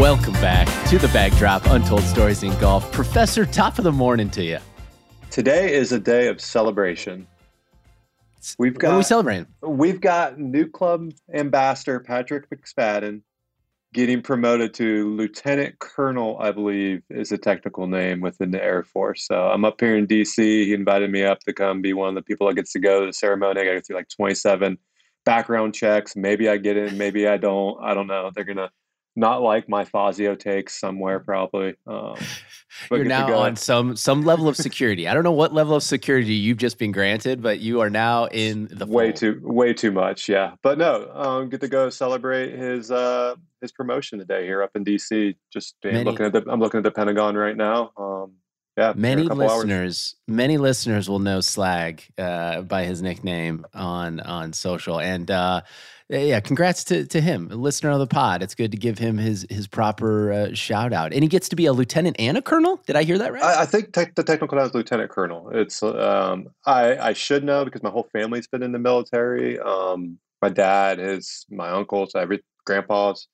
Welcome back to the Bag Drop Untold Stories in Golf. Professor, top of the morning to you. Today is a day of celebration. We've got what are we celebrating? We've got NewClub ambassador Patrick McSpadden getting promoted to lieutenant colonel, I believe is a technical name within the Air Force. So I'm up here in DC. He invited me up to come be one of the people that gets to go to the ceremony. I got to go through like 27 background checks. Maybe I get in, maybe I don't. I don't know. They're gonna not like my Fazio takes somewhere probably. Um, You're now on some some level of security. I don't know what level of security you've just been granted, but you are now in the way fold. too way too much. Yeah, but no, um, get to go celebrate his uh, his promotion today here up in DC. Just looking at the I'm looking at the Pentagon right now. Um, yeah, many listeners, hours. many listeners will know Slag uh, by his nickname on on social, and uh, yeah, congrats to, to him, a listener of the pod. It's good to give him his his proper uh, shout out, and he gets to be a lieutenant and a colonel. Did I hear that right? I, I think te- the technical title is lieutenant colonel. It's um, I I should know because my whole family's been in the military. Um, my dad, his my uncles, every grandpas.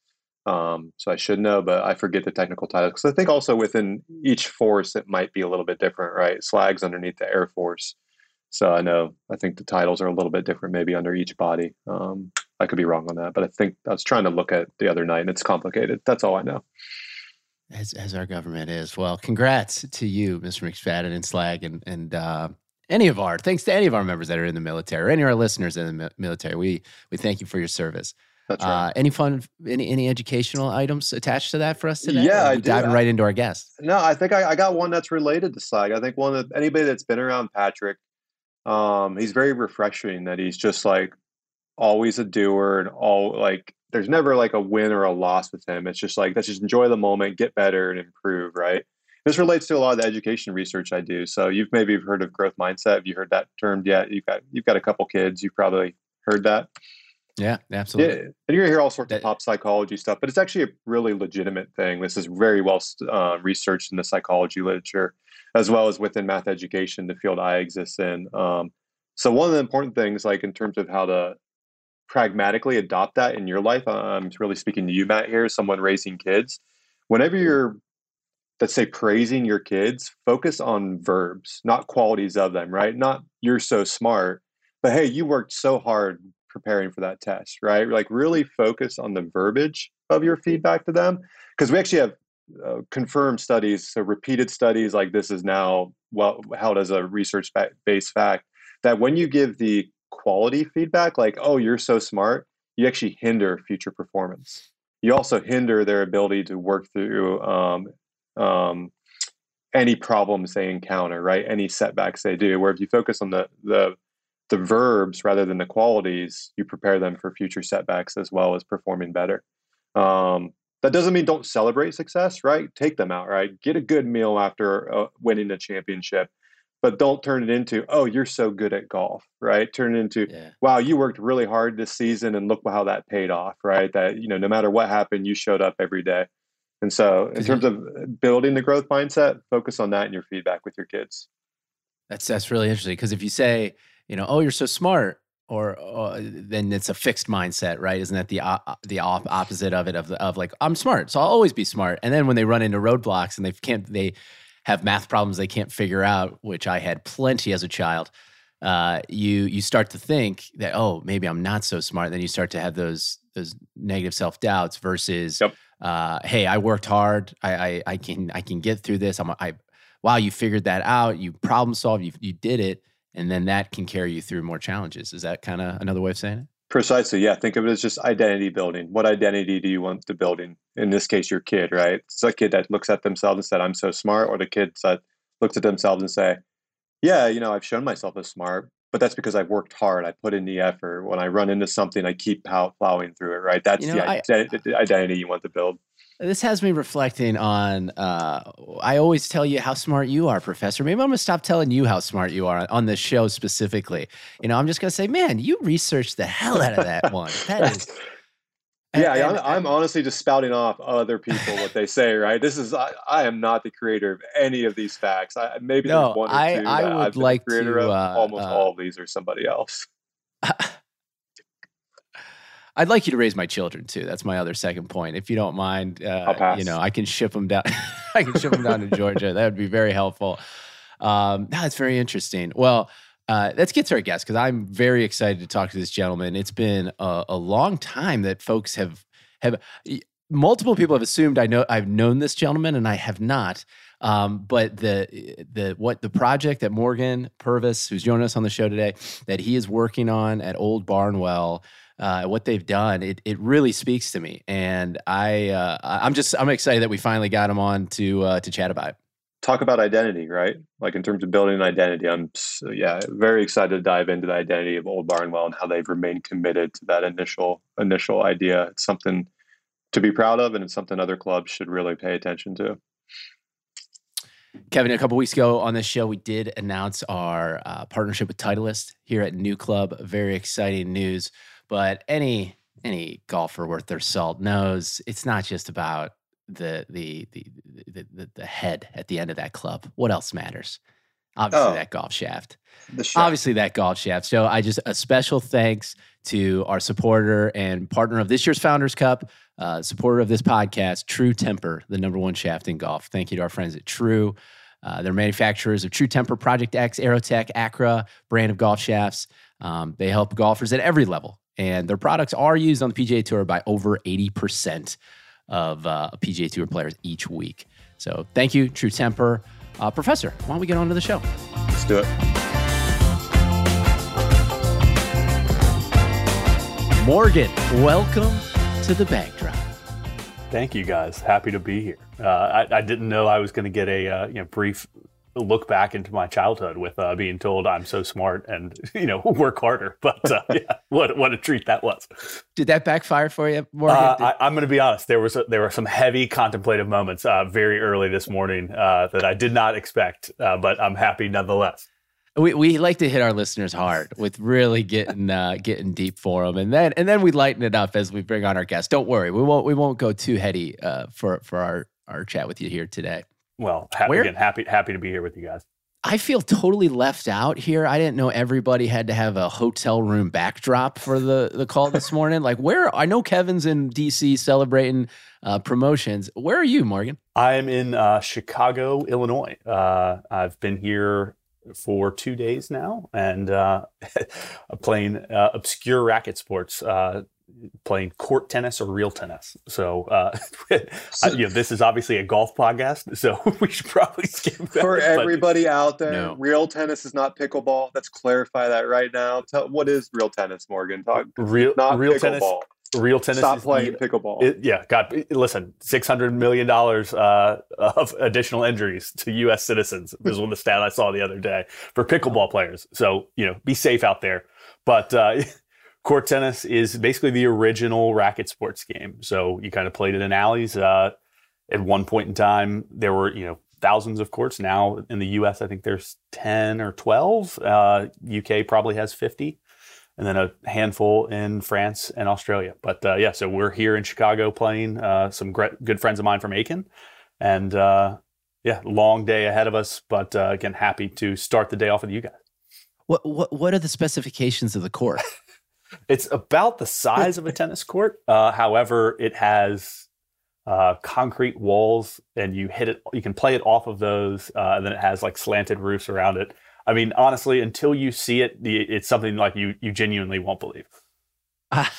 Um, so I should know, but I forget the technical title because I think also within each force it might be a little bit different, right? Slag's underneath the Air Force, so I know I think the titles are a little bit different maybe under each body. Um, I could be wrong on that, but I think I was trying to look at the other night and it's complicated. That's all I know. As, as our government is. Well, congrats to you, Mr. McSpadden and Slag, and, and uh, any of our, thanks to any of our members that are in the military or any of our listeners in the military. We, we thank you for your service. That's right. Uh, any fun, any any educational items attached to that for us today? Yeah, I diving right into our guest. No, I think I, I, got one that's related to Slag. I think one of anybody that's been around Patrick, um, he's very refreshing. That he's just like always a doer and all like there's never like a win or a loss with him. It's just like let's just enjoy the moment, get better, and improve. Right. This relates to a lot of the education research I do. So you've maybe heard of growth mindset. Have you heard that term yet? You've got you've got a couple kids. You've probably heard that. Yeah, absolutely. Yeah, and you're gonna hear all sorts that, of pop psychology stuff, but it's actually a really legitimate thing. This is very well uh, researched in the psychology literature, as well as within math education, the field I exist in. Um, so one of the important things, like in terms of how to pragmatically adopt that in your life, I'm really speaking to you, Matt, here, someone raising kids. Whenever you're, let's say, praising your kids, focus on verbs, not qualities of them, right? Not you're so smart, but hey, you worked so hard preparing for that test, right? Like really focus on the verbiage of your feedback to them. Because we actually have uh, confirmed studies, so repeated studies like this is now well held as a research based fact that when you give the quality feedback, like, oh, you're so smart, you actually hinder future performance. You also hinder their ability to work through um, um, any problems they encounter, right? Any setbacks they do. Where if you focus on the the the verbs rather than the qualities, you prepare them for future setbacks as well as performing better. Um, that doesn't mean don't celebrate success, right? Take them out, right? Get a good meal after uh, winning a championship but don't turn it into oh you're so good at golf right turn it into yeah. wow you worked really hard this season and look how that paid off right that you know no matter what happened you showed up every day and so in terms of building the growth mindset focus on that in your feedback with your kids that's that's really interesting because if you say you know oh you're so smart or, or, then it's a fixed mindset, right? Isn't that the uh, the op- opposite of it? Of the, of like I'm smart, so I'll always be smart. And then when they run into roadblocks and they can't, they have math problems they can't figure out, which I had plenty as a child, uh, you you start to think that oh maybe I'm not so smart. And Then you start to have those those negative self doubts versus yep. uh, hey I worked hard I, I, I can I can get through this I'm I wow you figured that out you problem solved you you did it and then that can carry you through more challenges. Is that kind of another way of saying it? Precisely. Yeah. Think of it as just identity building. What identity do you want to build in? In this case, your kid, right? It's a kid that looks at themselves and said, I'm so smart, or the kid that looks at themselves and say, Yeah, you know, I've shown myself as smart, but that's because I've worked hard. I put in the effort. When I run into something, I keep plowing through it, right? That's you know, the I, identity you want to build. This has me reflecting on. Uh, I always tell you how smart you are, Professor. Maybe I'm gonna stop telling you how smart you are on this show specifically. You know, I'm just gonna say, man, you researched the hell out of that one. That is. yeah, and, I'm, I'm, honestly just spouting off other people what they say. Right? This is I, I am not the creator of any of these facts. I, maybe no, there's one or I, two I would I've like to. Uh, Almost uh, all of these are somebody else. I'd like you to raise my children too. That's my other second point. If you don't mind, uh, you know, I can ship them down. I can ship them down to Georgia. That would be very helpful. Um, that's very interesting. Well, uh, let's get to our guest because I'm very excited to talk to this gentleman. It's been a, a, long time that folks have have multiple people have assumed I know I've known this gentleman and I have not. Um, but the the what the project that Morgan Purvis, who's joining us on the show today, that he is working on at Old Barnwell, uh, what they've done, it it really speaks to me, and I uh, I'm just I'm excited that we finally got him on to uh, to chat about it. Talk about identity, right? Like in terms of building an identity, I'm yeah very excited to dive into the identity of Old Barnwell and how they've remained committed to that initial initial idea. It's something to be proud of, and it's something other clubs should really pay attention to. Kevin, a couple weeks ago on this show, we did announce our uh, partnership with Titleist here at NewClub. Very exciting news. But any any golfer worth their salt knows it's not just about the the the the, the, the head at the end of that club. What else matters? Obviously, oh, that golf shaft. shaft. Obviously, that golf shaft. So, I just a special thanks to our supporter and partner of this year's Founders Cup, uh, supporter of this podcast, True Temper, the number one shaft in golf. Thank you to our friends at True. Uh, they're manufacturers of True Temper, Project X, Aerotech, Accra brand of golf shafts. Um, they help golfers at every level, and their products are used on the PGA Tour by over 80% of uh, PGA Tour players each week. So thank you, True Temper. Uh, Professor, why don't we get on to the show? Let's do it. Morgan, welcome to the Bag Drop. Thank you, guys. Happy to be here. Uh, I, I, didn't know I was going to get a uh, you know, brief look back into my childhood with uh, being told I'm so smart and you know work harder. But uh, yeah, what what a treat that was. Did that backfire for you, Morgan? Uh, I, am going to be honest. There was a, there were some heavy contemplative moments uh, very early this morning uh, that I did not expect, uh, but I'm happy nonetheless. We, we like to hit our listeners hard with really getting getting deep for them, and then and then we lighten it up as we bring on our guests. Don't worry, we won't we won't go too heady for for our our chat with you here today. Well, ha- again, happy happy to be here with you guys. I feel totally left out here. I didn't know everybody had to have a hotel room backdrop for the the call this morning. like, where I know Kevin's in DC celebrating uh, promotions. Where are you, Morgan? I'm in uh, Chicago, Illinois. Uh, I've been here for two days now, and uh, playing uh, obscure racket sports. Uh, playing court tennis or real tennis. So, uh, so you know, this is obviously a golf podcast, so we should probably skip that. For everybody but, out there, no. real tennis is not pickleball. Let's clarify that right now. Tell, what is real tennis, Morgan? Talk real not real pickleball. tennis. Real tennis. Stop playing the, pickleball. It, yeah, God, listen, six hundred million dollars uh, of additional injuries to U.S. citizens This was one of the stat I saw the other day for pickleball players. So you know, be safe out there. But uh, court tennis is basically the original racket sports game. So you kind of played it in alleys. Uh, at one point in time, there were you know thousands of courts. Now in the U.S., I think there's ten or twelve. Uh, UK probably has fifty, and then a handful in France and Australia. But uh, yeah, so we're here in Chicago playing. Uh, some great, good friends of mine from Aiken, and uh, yeah, long day ahead of us. But uh, again, happy to start the day off with you guys. What what what are the specifications of the court? It's about the size of a tennis court. Uh, however, it has uh, concrete walls, and you hit it. You can play it off of those, uh, and then it has like slanted roofs around it. I mean, honestly, until you see it, it's something like you you genuinely won't believe. how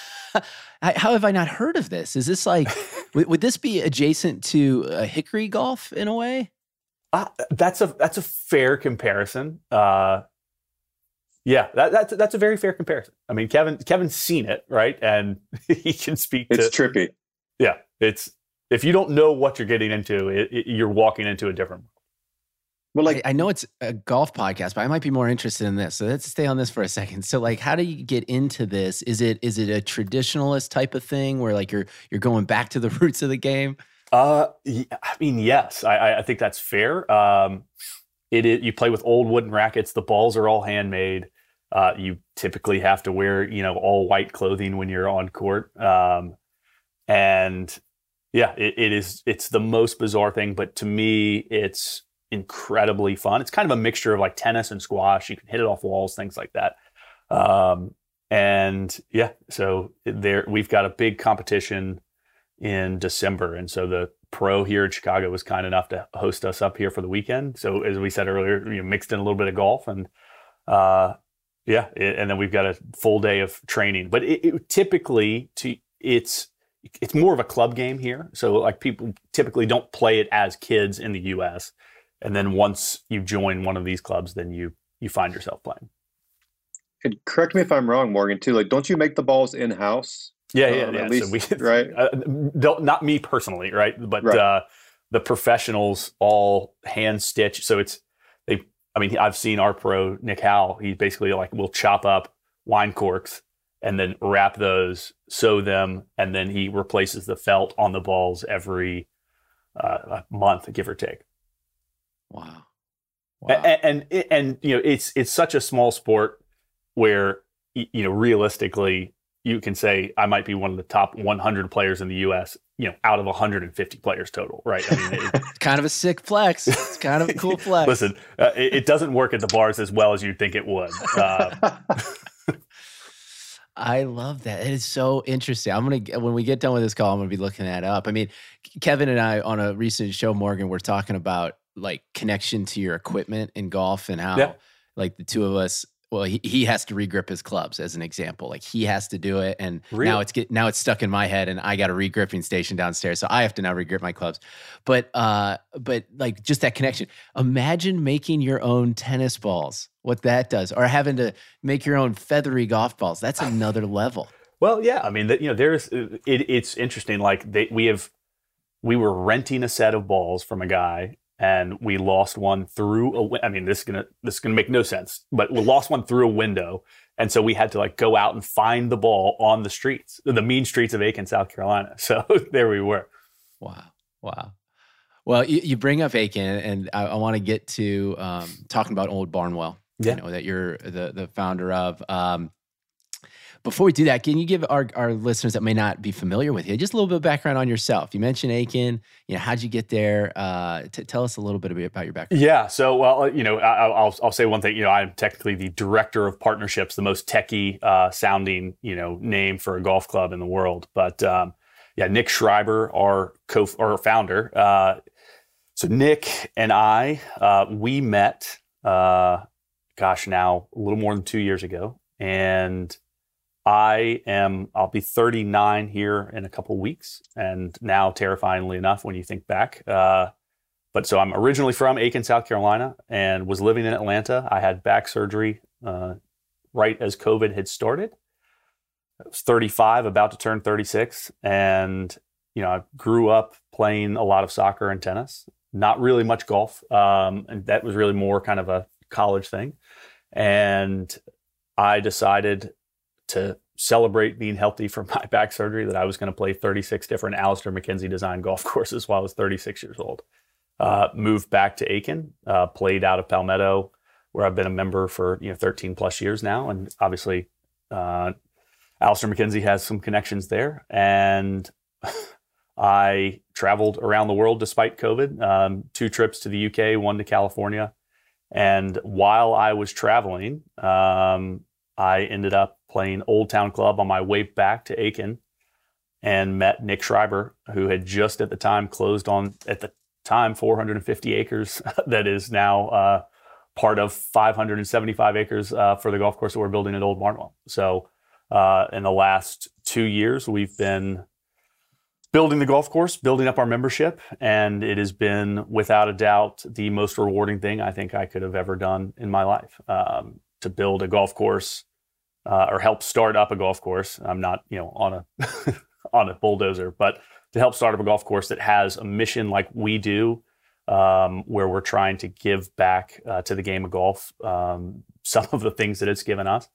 have I not heard of this? Is this like would, would, this be adjacent to a Hickory Golf in a way? Uh, that's a that's a fair comparison. Uh, yeah, that, that's that's a very fair comparison. I mean, Kevin Kevin's seen it, right? And he can speak. To it. It's to, trippy. Yeah, it's if you don't know what you're getting into, it, it, you're walking into a different. One. Well, like I, I, know it's a golf podcast, but I might be more interested in this. So let's stay on this for a second. So, like, how do you get into this? Is it is it a traditionalist type of thing where like you're you're going back to the roots of the game? Uh, I mean, yes, I I think that's fair. Um, it is you play with old wooden rackets. The balls are all handmade. Uh, you typically have to wear, you know, all white clothing when you're on court. Um, and yeah, it, it is, it's the most bizarre thing, but to me, it's incredibly fun. It's kind of a mixture of like tennis and squash. You can hit it off walls, things like that. Um, and yeah, so there we've got a big competition in December, and so the pro here in Chicago was kind enough to host us up here for the weekend. So as we said earlier, you know, mixed in a little bit of golf and uh, yeah, and then we've got a full day of training. But it, it, typically, to it's it's more of a club game here. So like people typically don't play it as kids in the U.S. And then once you join one of these clubs, then you you find yourself playing. And correct me if I'm wrong, Morgan. Too like, don't you make the balls in house? Yeah, yeah, um, yeah. At least, so we, right? Uh, not me personally, right? But right. Uh, the professionals all hand stitch. So it's. I mean, I've seen our pro Nick Howell. He basically like will chop up wine corks and then wrap those, sew them, and then he replaces the felt on the balls every uh, month, give or take. Wow. wow. And, and, and you know it's it's such a small sport where you know realistically you can say I might be one of the top 100 players in the U.S. You know, out of 150 players total, right? I mean, it, it's kind of a sick flex. It's kind of a cool flex. Listen, uh, it, it, doesn't work at the bars as well as you'd think it would. Uh, I love that. It is so interesting. I'm gonna when we get done with this call, I'm gonna be looking that up. I mean, Kevin and I on a recent show, Morgan, we're talking about like connection to your equipment in golf and how yeah. like the two of us well he, he has to regrip his clubs as an example. Like he has to do it and really? now it's get now it's stuck in my head and i got a regripping station downstairs so i have to now regrip my clubs. But uh but like just that connection. Imagine making your own tennis balls what that does or having to make your own feathery golf balls. That's another level. Well yeah i mean you know there's uh, it, it's interesting like they, we have we were renting a set of balls from a guy and we lost one through a. I mean, this is gonna this is gonna make no sense, but we lost one through a window, and so we had to like go out and find the ball on the streets, the mean streets of Aiken, South Carolina. So there we were. Wow, wow. Well, you, you bring up Aiken, and I, I want to get to um, talking about Old Barnwell. Yeah. You know that you're the the founder of. Um, before we do that, can you give our, our listeners that may not be familiar with you just a little bit of background on yourself? You mentioned Aiken. You know, how'd you get there? Uh, t- tell us a little bit about your background. Yeah. So, well, you know, I, will I'll say one thing. You know, I'm technically the director of partnerships, the most techie uh, sounding you know name for a golf club in the world. But um, yeah, Nick Schreiber, our co our founder. Uh, so Nick and I, uh, we met. Uh, gosh, now a little more than two years ago, and I am, I'll be 39 here in a couple weeks. And now, terrifyingly enough, when you think back, uh, but so I'm originally from Aiken, South Carolina, and was living in Atlanta. I had back surgery uh, right as COVID had started. I was 35, about to turn 36. And, you know, I grew up playing a lot of soccer and tennis, not really much golf. Um, and that was really more kind of a college thing. And I decided to celebrate being healthy from my back surgery that I was going to play 36 different Alister MacKenzie design golf courses while I was 36 years old. Uh, moved back to Aiken, uh, played out of Palmetto, where I've been a member for you know 13 plus years now, and obviously uh, Alister MacKenzie has some connections there. And I traveled around the world despite COVID, um, two trips to the UK, one to California. And while I was traveling, um, I ended up playing Old Town Club on my way back to Aiken and met Nick Schreiber, who had just at the time closed on, at the time, 450 acres that is now uh, part of 575 acres uh, for the golf course that we're building at Old Barnwell. So uh, in the last two years, we've been building the golf course, building up our membership, and it has been without a doubt the most rewarding thing I think I could have ever done in my life. Um, to build a golf course uh, or help start up a golf course. I'm not, you know, on a on a bulldozer, but to help start up a golf course that has a mission like we do, um, where we're trying to give back uh, to the game of golf um, some of the things that it's given us.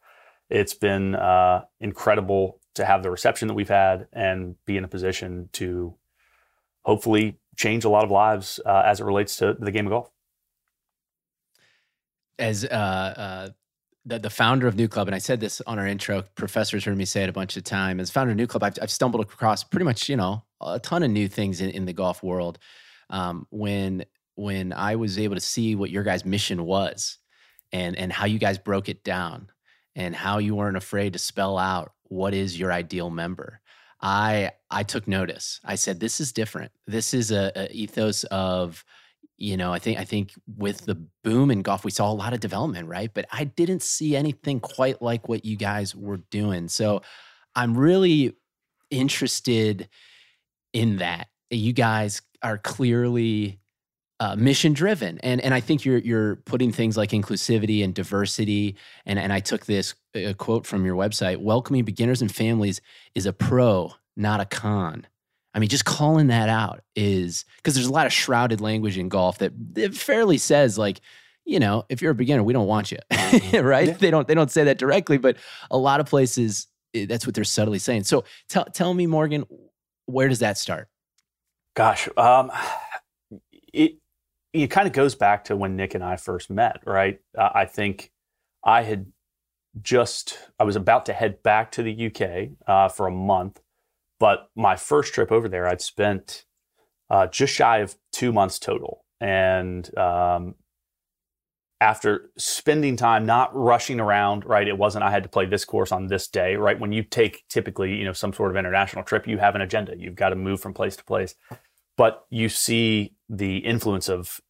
It's been uh, incredible to have the reception that we've had and be in a position to hopefully change a lot of lives uh, as it relates to the game of golf. As uh, uh, the, the founder of NewClub, and I said this on our intro, professors heard me say it a bunch of time. As founder of NewClub, I've, I've stumbled across pretty much, you know, a ton of new things in, in the golf world. Um, when when I was able to see what your guys' mission was and and how you guys broke it down and how you weren't afraid to spell out what is your ideal member. I I took notice. I said this is different. This is a, a ethos of you know, I think I think with the boom in golf, we saw a lot of development, right? But I didn't see anything quite like what you guys were doing. So I'm really interested in that. You guys are clearly uh, mission driven, and and I think you're you're putting things like inclusivity and diversity. And and I took this uh, quote from your website: "Welcoming beginners and families is a pro, not a con." I mean, just calling that out is because there's a lot of shrouded language in golf that it fairly says like, you know, if you're a beginner, we don't want you, right? Yeah. They don't they don't say that directly, but a lot of places eh, that's what they're subtly saying. So tell tell me, Morgan, where does that start? Gosh, um, it it kind of goes back to when Nick and I first met, right? Uh, I think I had just I was about to head back to the UK uh, for a month but my first trip over there, I'd spent uh, just shy of two months total. And um, after spending time not rushing around, right? It wasn't I had to play this course on this day, right? When you take typically, you know, some sort of international trip, you have an agenda. You've got to move from place to place. But you see the influence of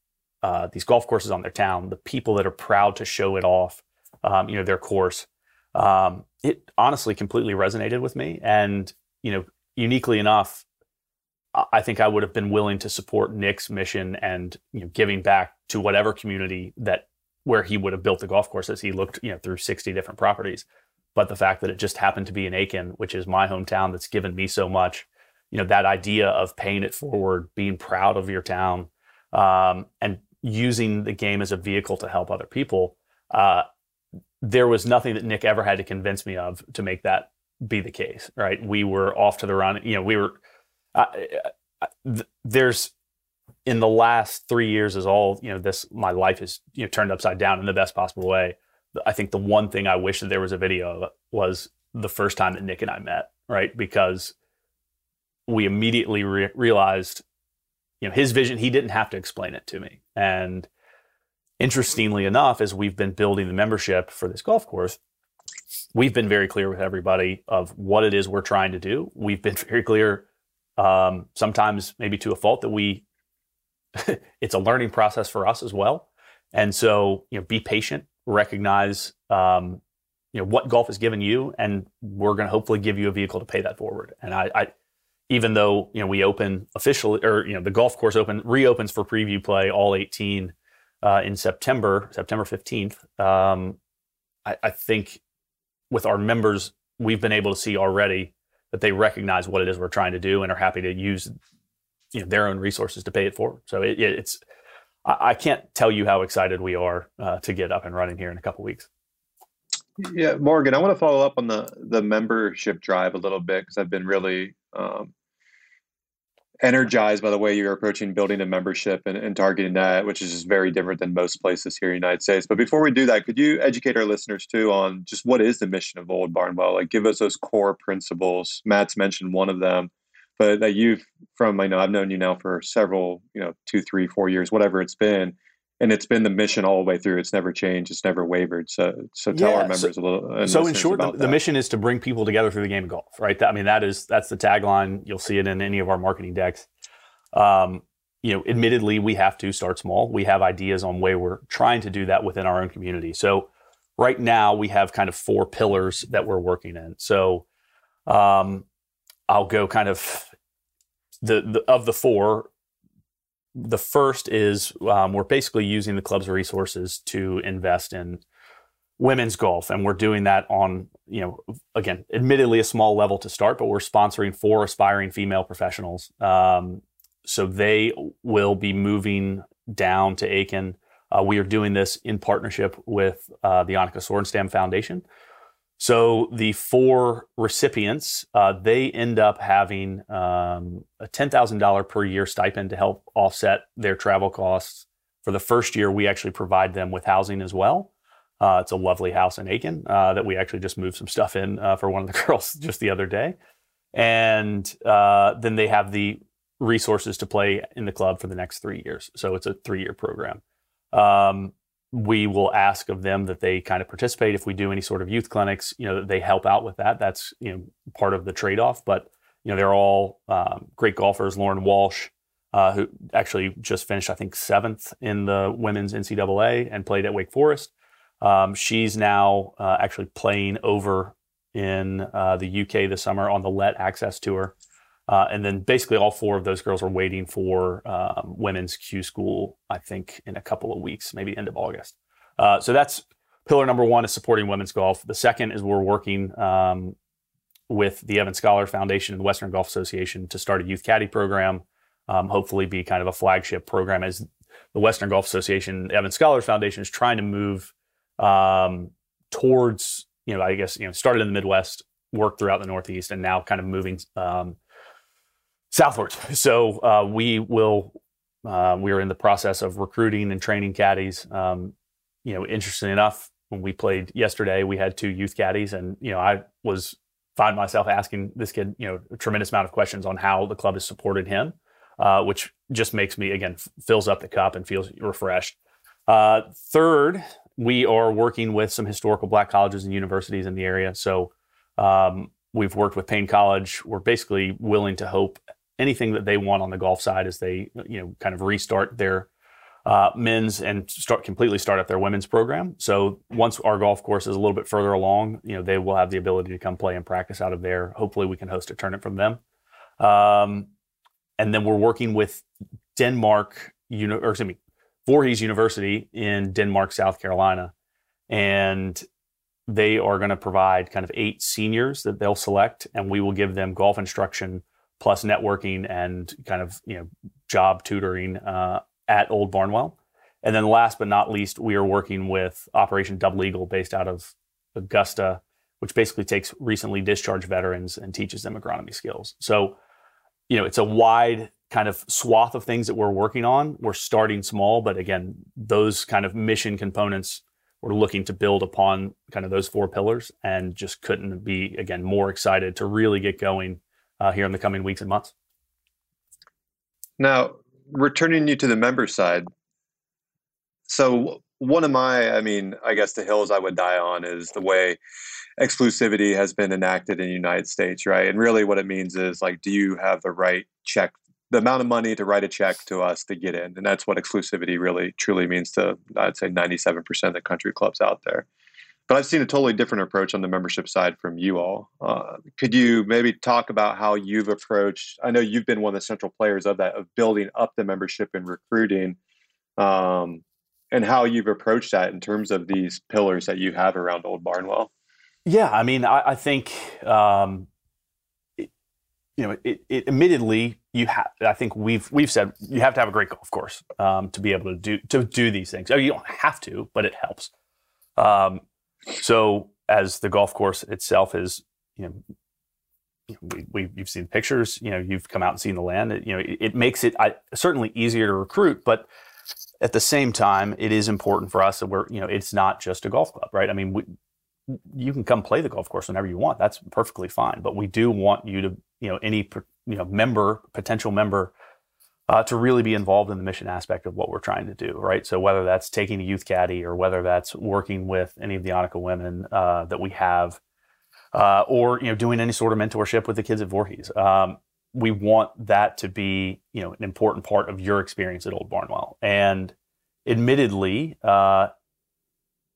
uh, these golf courses on their town, the people that are proud to show it off, um, you know, their course. Um, it honestly completely resonated with me. And, you know, uniquely enough, I think I would have been willing to support Nick's mission and you know, giving back to whatever community that where he would have built the golf course as he looked, you know, through 60 different properties. But the fact that it just happened to be in Aiken, which is my hometown that's given me so much, you know, that idea of paying it forward, being proud of your town, um, and using the game as a vehicle to help other people, uh, there was nothing that Nick ever had to convince me of to make that be the case, right? We were off to the run. You know, we were. Uh, th- there's in the last three years is all you know. This my life is you know turned upside down in the best possible way. I think the one thing I wish that there was a video of was the first time that Nick and I met, right? Because we immediately re- realized, you know, his vision. He didn't have to explain it to me, and interestingly enough, as we've been building the membership for this golf course, we've been very clear with everybody of what it is we're trying to do. We've been very clear, um, sometimes maybe to a fault, that we it's a learning process for us as well. And so, you know, be patient, recognize, um, you know, what golf has given you, and we're going to hopefully give you a vehicle to pay that forward. And I, I, even though you know we open officially, or you know, the golf course open reopens for preview play all 18 uh, in September, September 15th. Um, I, I think with our members, we've been able to see already that they recognize what it is we're trying to do and are happy to use you know, their own resources to pay it forward. So it, it's I, I, can't tell you how excited we are uh, to get up and running here in a couple weeks. Yeah, Morgan, I want to follow up on the the membership drive a little bit because I've been really um, energized by the way you're approaching building a membership and, and, targeting that, which is just very different than most places here in the United States. But before we do that, could you educate our listeners too on just what is the mission of Old Barnwell? Like, give us those core principles. Matt's mentioned one of them, but that you've from I know I've known you now for several, you know, two, three, four years, whatever it's been. And it's been the mission all the way through. It's never changed. It's never wavered. So, so tell yeah, our members so, a little. So, in short, the, the, mission is to bring people together through the game of golf, right? I mean, that is that's the tagline. You'll see it in any of our marketing decks. Um, you know, admittedly, we have to start small. We have ideas on way we're trying to do that within our own community. So right now we have kind of four pillars that we're working in. So um, I'll go kind of the, the of the four. The first is um, we're basically using the club's resources to invest in women's golf, and we're doing that on you know again, admittedly a small level to start, but we're sponsoring four aspiring female professionals um, so they will be moving down to Aiken. Uh, we are doing this in partnership with uh, the Annika Sorenstam Foundation. So the four recipients, uh, they end up having um, a $10,000 per year stipend to help offset their travel costs. For the first year, we actually provide them with housing as well. Uh, it's a lovely house in Aiken uh, that we actually just moved some stuff in uh, for one of the girls just the other day. And then they have the resources to play in the club for the next three years. So it's a three year program. Um, we will ask of them that they kind of participate. If we do any sort of youth clinics you know that they help out with that. That's you know part of the trade-off. But you know they're all um, great golfers. Lauren walsh uh, who actually just finished i think seventh in the women's ncaa and played at wake forest. Um, she's now uh, actually playing over in uh, the uk this summer on the let access tour uh, and then basically all four of those girls are waiting for um, women's Q school, I think, in a couple of weeks, maybe end of August. Uh, so that's pillar number one is supporting women's golf. The second is we're working um, with the Evans Scholars Foundation and the Western Golf Association to start a youth caddy program. Um, hopefully, be kind of a flagship program as the Western Golf Association, Evan Scholars Foundation is trying to move um, towards, you know, I guess, you know, started in the Midwest, worked throughout the Northeast, and now kind of moving um, southwards. So uh, we will. Uh, we are in the process of recruiting and training caddies. Um, you know, interestingly enough, when we played yesterday, we had two youth caddies, and you know, I was find myself asking this kid, you know, a tremendous amount of questions on how the club has supported him, uh, which just makes me again f- fills up the cup and feels refreshed. Uh, third, we are working with some historical black colleges and universities in the area. So um, we've worked with Paine College. We're basically willing to hope anything that they want on the golf side as they you know kind of restart their uh, men's and start completely start up their women's program. So once our golf course is a little bit further along, you know they will have the ability to come play and practice out of there. Hopefully, we can host a tournament from them. Um, and then we're working with Denmark, uni- or excuse me, Voorhees University in Denmark, South Carolina, and they are going to provide kind of eight seniors that they'll select, and we will give them golf instruction plus networking and kind of you know job tutoring uh, at Old Barnwell. And then last but not least, we are working with Operation Double Eagle based out of Augusta, which basically takes recently discharged veterans and teaches them agronomy skills. So, you know, it's a wide kind of swath of things that we're working on. We're starting small, but again, those kind of mission components we're looking to build upon kind of those four pillars and just couldn't be again more excited to really get going uh, here in the coming weeks and months. Now, returning you to the member side. So, one of my, I mean, I guess the hills I would die on is the way exclusivity has been enacted in the United States, right? And really what it means is like, do you have the right check, the amount of money to write a check to us to get in? And that's what exclusivity really truly means to, I'd say, 97% of the country clubs out there but I've seen a totally different approach on the membership side from you all. Uh, could you maybe talk about how you've approached? I know you've been one of the central players of that, of building up the membership and recruiting, um, and how you've approached that in terms of these pillars that you have around Old Barnwell. Yeah, I mean, I, I think um, it, you know, it, it, admittedly, you have. I think we've we've said you have to have a great golf course um, to be able to do to do these things. Oh, you don't have to, but it helps. Um, so as the golf course itself is, you know, we, we you've seen pictures, you know, you've come out and seen the land. It, you know, it, it makes it I, certainly easier to recruit, but at the same time, it is important for us that we're, you know, it's not just a golf club, right? I mean, we, you can come play the golf course whenever you want. That's perfectly fine. But we do want you to, you know, any you know member, potential member uh, to really be involved in the mission aspect of what we're trying to do, right? So whether that's taking a youth caddy or whether that's working with any of the Annika women uh, that we have, uh, or you know doing any sort of mentorship with the kids at Voorhees, um, we want that to be you know an important part of your experience at Old Barnwell. And admittedly, uh,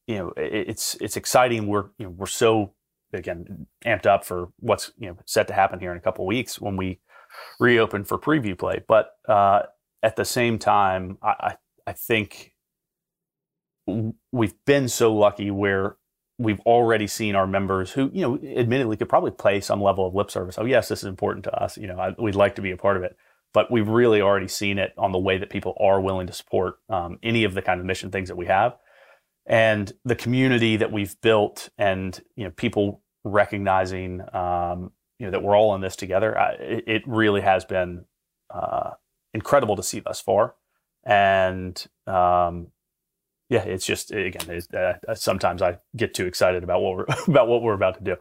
you know it, it's it's exciting. We're you know we're so again amped up for what's you know set to happen here in a couple weeks when we reopen for preview play. But uh, at the same time, I, I think we've been so lucky where we've already seen our members who, you know, admittedly could probably play some level of lip service. Oh, yes, this is important to us. You know, I, we'd like to be a part of it. But we've really already seen it on the way that people are willing to support um, any of the kind of mission things that we have. And the community that we've built and, you know, people recognizing um, you know that we're all in this together. I, it, really has been uh, incredible to see thus far, and um, yeah, it's just again, it, uh, sometimes I get too excited about what we're about what we're about to do.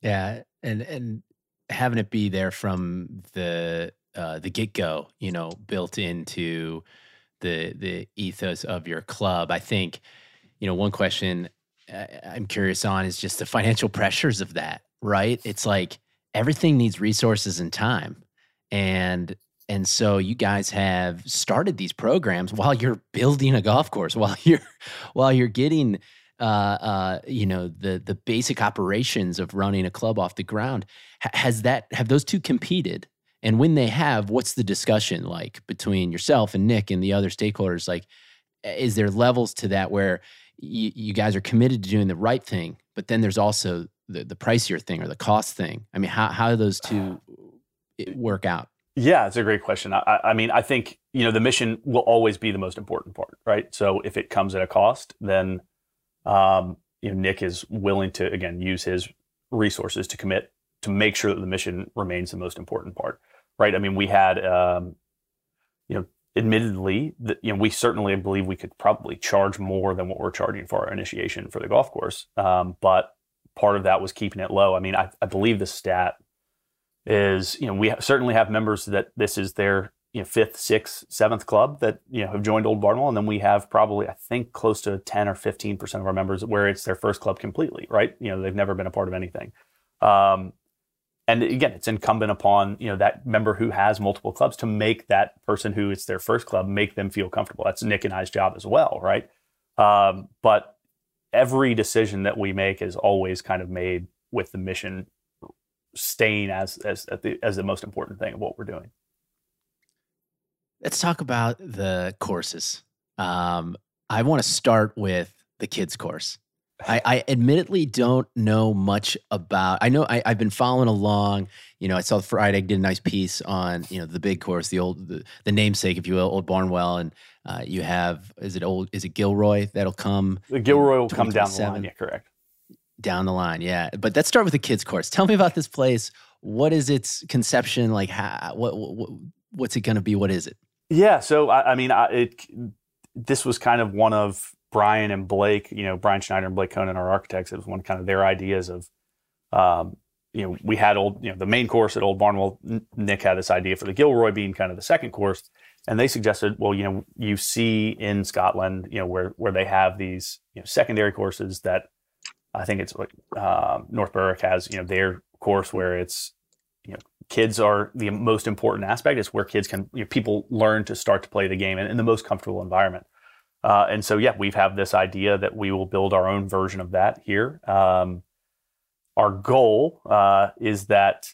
Yeah, and and having it be there from the uh, the get go, you know, built into the the ethos of your club. I think, you know, one question uh, I'm curious on is just the financial pressures of that. Right? It's like everything needs resources and time, and and so you guys have started these programs while you're building a golf course, while you're while you're getting uh, uh, you know the the basic operations of running a club off the ground. Has that have those two competed? And when they have, what's the discussion like between yourself and Nick and the other stakeholders? Like, is there levels to that where you, you guys are committed to doing the right thing, but then there's also the, the pricier thing or the cost thing? I mean, how, how do those two work out? Yeah, it's a great question. I, I, mean, I think you know the mission will always be the most important part, right? So if it comes at a cost, then um, you know Nick is willing to again use his resources to commit to make sure that the mission remains the most important part right? I mean, we had, um, you know, admittedly, that you know, we certainly believe we could probably charge more than what we're charging for our initiation for the golf course. Um, but part of that was keeping it low. I mean, I, I believe the stat is, you know, we certainly have members that this is their you know, fifth, sixth, seventh club that you know have joined Old Barnwell, and then we have probably I think close to ten or fifteen percent of our members where it's their first club completely, right? You know, they've never been a part of anything. Um, and again, it's incumbent upon you know that member who has multiple clubs to make that person who it's their first club make them feel comfortable. That's Nick and I's job as well, right? Um, but every decision that we make is always kind of made with the mission staying as as the, as the most important thing of what we're doing. Let's talk about the courses. Um, I want to start with the kids course. I, I, admittedly don't know much about. I know I, have been following along. You know, I saw Friday did a nice piece on you know the big course, the old the, the namesake, if you will, Old Barnwell, and uh, you have is it old is it Gilroy that'll come? The Gilroy will come down the line. Yeah, correct. Down the line, yeah. But let's start with the kids course. Tell me about this place. What is its conception like? How, what, what what's it going to be? What is it? Yeah, so I, I mean, I, it this was kind of one of Brian and Blake, you know, Brian Schneider and Blake Conant, are architects, it was one kind of their ideas of, um, you know, we had old, you know, the main course at Old Barnwell. Nick had this idea for the Gilroy being kind of the second course, and they suggested, well, you know, you see in Scotland, you know, where where they have these you know, secondary courses that I think it's what um, North Berwick has, you know, their course where it's, you know, kids are the most important aspect. It's where kids can, you know, people learn to start to play the game in, in the most comfortable environment. Uh, and so, yeah, we've have this idea that we will build our own version of that here. Um, our goal uh, is that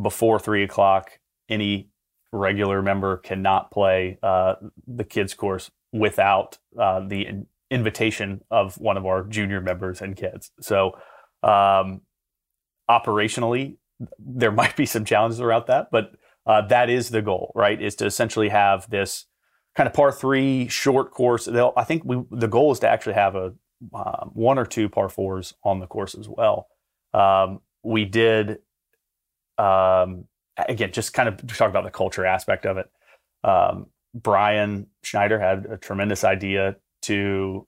before three o'clock, any regular member cannot play uh, the kids course without uh, the in- invitation of one of our junior members and kids. So, um, operationally, there might be some challenges around that, but uh, that is the goal, right? Is to essentially have this kind of par three short course. They'll, I think we, the goal is to actually have a um, one or two par fours on the course as well. Um, we did, um, again, just kind of talk about the culture aspect of it. Um, Brian Schneider had a tremendous idea to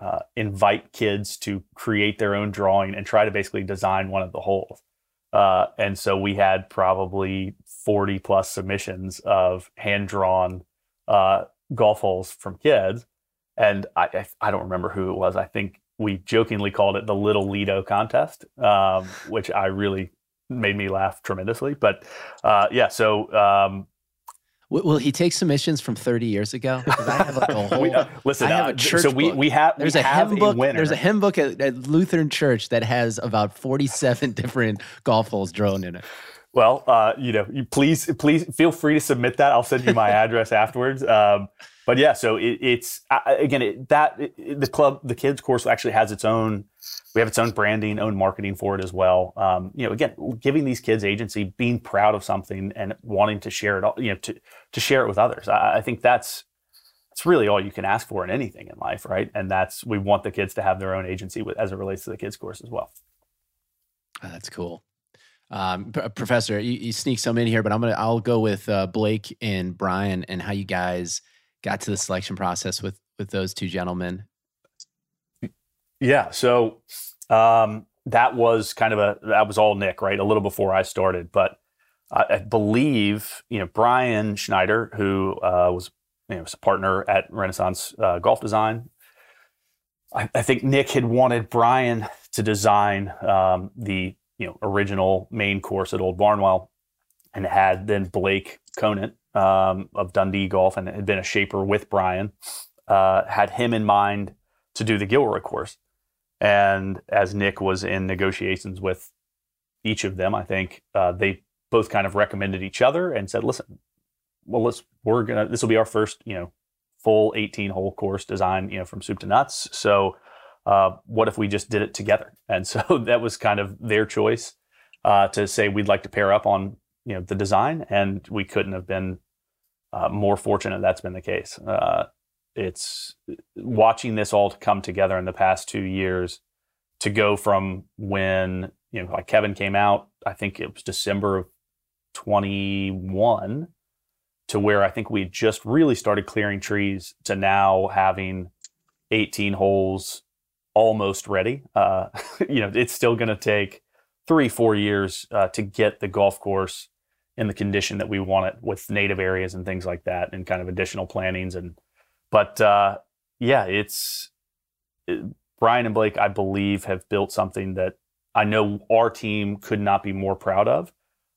uh, invite kids to create their own drawing and try to basically design one of the holes. Uh, and so we had probably 40 plus submissions of hand drawn uh, golf holes from kids, and I, I, I don't remember who it was. I think we jokingly called it the Little Lido contest, um, which I really made me laugh tremendously. But uh, yeah, so. Um, Will he take submissions from 30 years ago? Because I have like a whole. we, uh, listen, I have a uh, church so we, we have there's we a have hymn book. A there's a hymn book at, at, Lutheran Church that has about 47 different golf holes drawn in it. Well, uh, you know, you please, please feel free to submit that. I'll send you my address afterwards. Um, but yeah, so it, it's uh, again it, that it, the club, the kids course actually has its own. We have its own branding, own marketing for it as well. Um, you know, again, giving these kids agency, being proud of something, and wanting to share it. All, you know, to to share it with others. I, I think that's that's really all you can ask for in anything in life, right? And that's we want the kids to have their own agency with, as it relates to the kids course as well. Oh, that's cool. Um, P- Professor, you, you, sneak some in here, but I'm gonna I'll go with uh, Blake and Brian and how you guys got to the selection process with with those two gentlemen. Yeah, so um, that was kind of a that was all Nick, right? A little before I started, but I, I believe you know Brian Schneider, who uh, was you know, was a partner at Renaissance uh, Golf Design. I, I, think Nick had wanted Brian to design um, the you know original main course at Old Barnwell, and had then Blake Conant um, of Dundee Golf and had been a shaper with Brian, uh, had him in mind to do the Gilroy course. And as Nick was in negotiations with each of them, I think uh, they both kind of recommended each other and said, "Listen, well, let's we're gonna this will be our first you know full 18 hole course design you know from soup to nuts. So uh, what if we just did it together?" And so that was kind of their choice uh, to say we'd like to pair up on you know the design, and we couldn't have been uh, more fortunate that's been the case. Uh, it's watching this all come together in the past two years to go from when you know like Kevin came out, I think it was December of 21 to where I think we just really started clearing trees to now having 18 holes almost ready. Uh, you know, it's still going to take three, four years uh, to get the golf course in the condition that we want it with native areas and things like that and kind of additional plantings and but uh, yeah it's it, brian and blake i believe have built something that i know our team could not be more proud of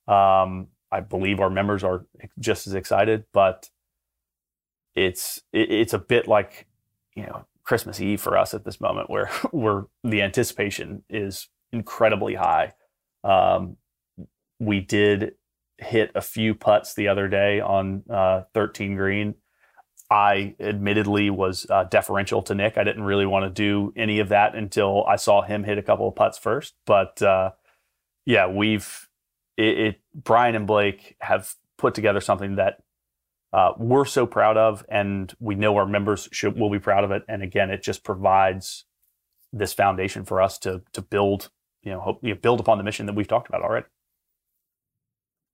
um, i believe our members are just as excited but it's it, it's a bit like you know christmas eve for us at this moment where where the anticipation is incredibly high um, we did hit a few putts the other day on uh, 13 green. I admittedly was uh, deferential to Nick. I didn't really want to do any of that until I saw him hit a couple of putts first. But uh, yeah, we've it, it, Brian and Blake have put together something that uh, we're so proud of, and we know our members should will be proud of it. And again, it just provides this foundation for us to to build you know, hope, you know build upon the mission that we've talked about already.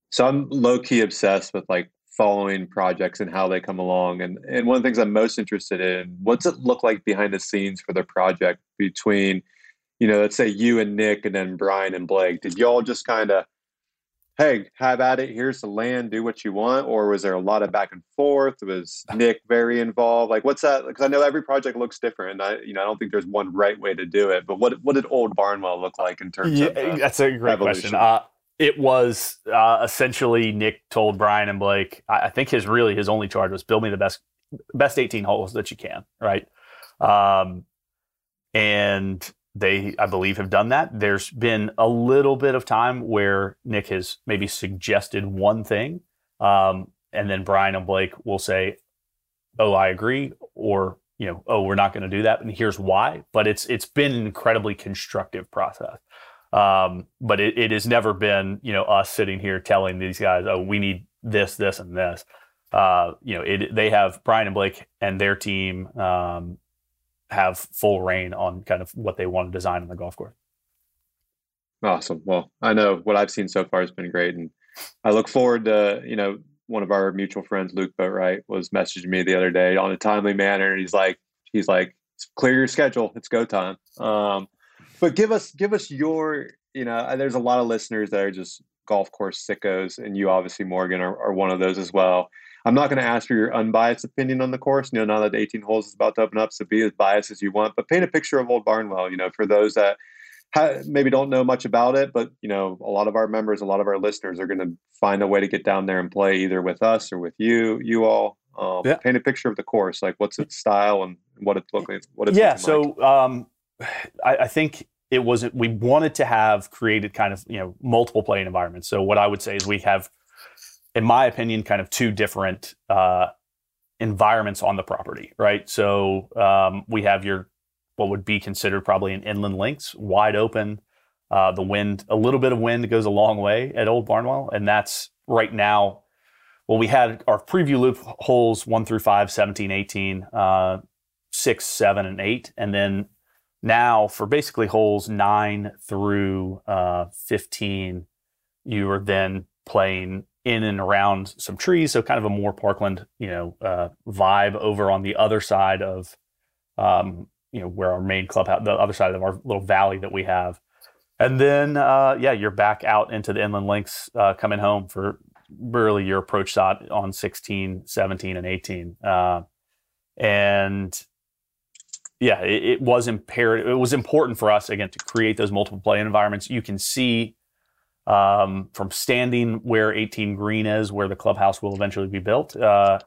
So I'm low key obsessed with like following projects and how they come along. And and one of the things I'm most interested in, what's it look like behind the scenes for the project between, you know, let's say you and Nick and then Brian and Blake. Did y'all just kind of hey, have at it, here's the land, do what you want? Or was there a lot of back and forth? Was Nick very involved? Like what's that? Because I know every project looks different. I you know, I don't think there's one right way to do it. But what what did old Barnwell look like in terms yeah, of uh, that's a great evolution? question. Uh, it was uh, essentially Nick told Brian and Blake. I, I, think his really his only charge was build me the best best 18 holes that you can, right? Um, and they, I believe, have done that. There's been a little bit of time where Nick has maybe suggested one thing, um, and then Brian and Blake will say, "Oh, I agree," or you know, "Oh, we're not going to do that," and here's why. But it's it's been an incredibly constructive process. Um, but it, it, has never been, you know, us sitting here telling these guys, oh, we need this, this, and this. Uh, you know, it, they have Brian and Blake and their team um, have full reign on kind of what they want to design on the golf course. Awesome. Well, I know what I've seen so far has been great, and I look forward to you know one of our mutual friends, Luke Boatwright, was messaging me the other day on a timely manner, and he's like, he's like, clear your schedule, it's go time. Um, but give us give us your you know there's a lot of listeners that are just golf course sickos and you obviously morgan are, are one of those as well i'm not going to ask for your unbiased opinion on the course you know now that 18 holes is about to open up so be as biased as you want but paint a picture of old barnwell you know for those that ha- maybe don't know much about it but you know a lot of our members a lot of our listeners are going to find a way to get down there and play either with us or with you you all um, yeah. paint a picture of the course like what's its style and what it's look like what it's yeah so like. um I, I think it wasn't we wanted to have created kind of you know multiple playing environments so what i would say is we have in my opinion kind of two different uh, environments on the property right? So um, we have your what would be considered probably an inland links wide open. Uh, the wind a little bit of wind goes a long way at old barnwell and that's right now well we had our preview loop holes 1 through 5 17 18 uh, 6 7 and 8 and then now, for basically holes nine through uh, 15, you are then playing in and around some trees. So kind of a more Parkland, you know, uh, vibe over on the other side of, um, you know, where our main clubhouse, the other side of our little valley that we have. And then, uh, yeah, you're back out into the inland links uh, coming home for really your approach shot on 16, 17, and 18. Uh, and yeah, it, it, was imperative. It was important for us again to create those multiple play environments. You can see um, from standing where 18 green is, where the clubhouse will eventually be built. Uh,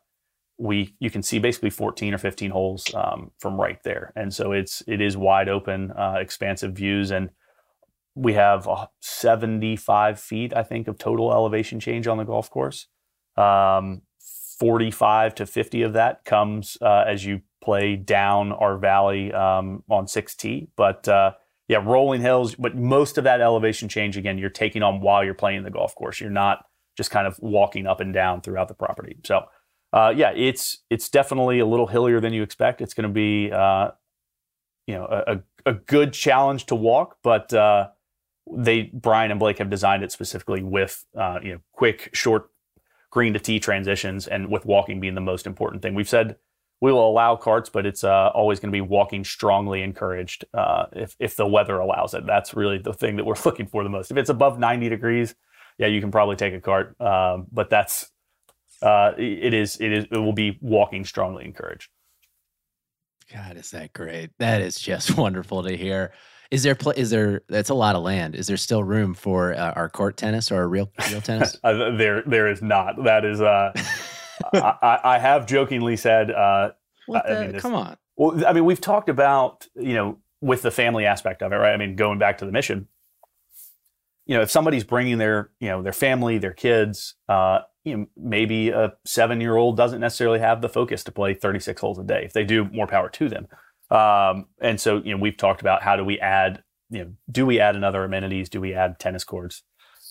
we you can see basically 14 or 15 holes um, from right there, and so it's it is wide open, uh, expansive views, and we have 75 feet, I think, of total elevation change on the golf course. Um, 45 to 50 of that comes uh, as you play down our valley um, on 6T. But uh, yeah, rolling hills, but most of that elevation change, again, you're taking on while you're playing the golf course. You're not just kind of walking up and down throughout the property. So uh, yeah, it's it's definitely a little hillier than you expect. It's going to be uh, you know a, a good challenge to walk, but uh, they Brian and Blake have designed it specifically with uh, you know quick, short green to tee transitions, and with walking being the most important thing. We've said we will allow carts, but it's uh, always going to be walking strongly encouraged uh, if if the weather allows it. That's really the thing that we're looking for the most. If it's above 90 degrees, yeah, you can probably take a cart, um, but that's uh, it is it is it will be walking strongly encouraged. God, is that great? That is just wonderful to hear. Is there pl- is there that's a lot of land. Is there still room for uh, our court tennis or a real real tennis? uh, there there is not. That is I, I, have jokingly said uh the, I mean, this, come on. Well, I mean, we've talked about, you know, with the family aspect of it, right? I mean, going back to the mission, you know, if somebody's bringing their, you know, their family, their kids, uh, you know, maybe a seven year old doesn't necessarily have the focus to play 36 holes a day. If they do, more power to them. Um, and so, you know, we've talked about how do we add, you know, do we add another amenities? Do we add tennis courts?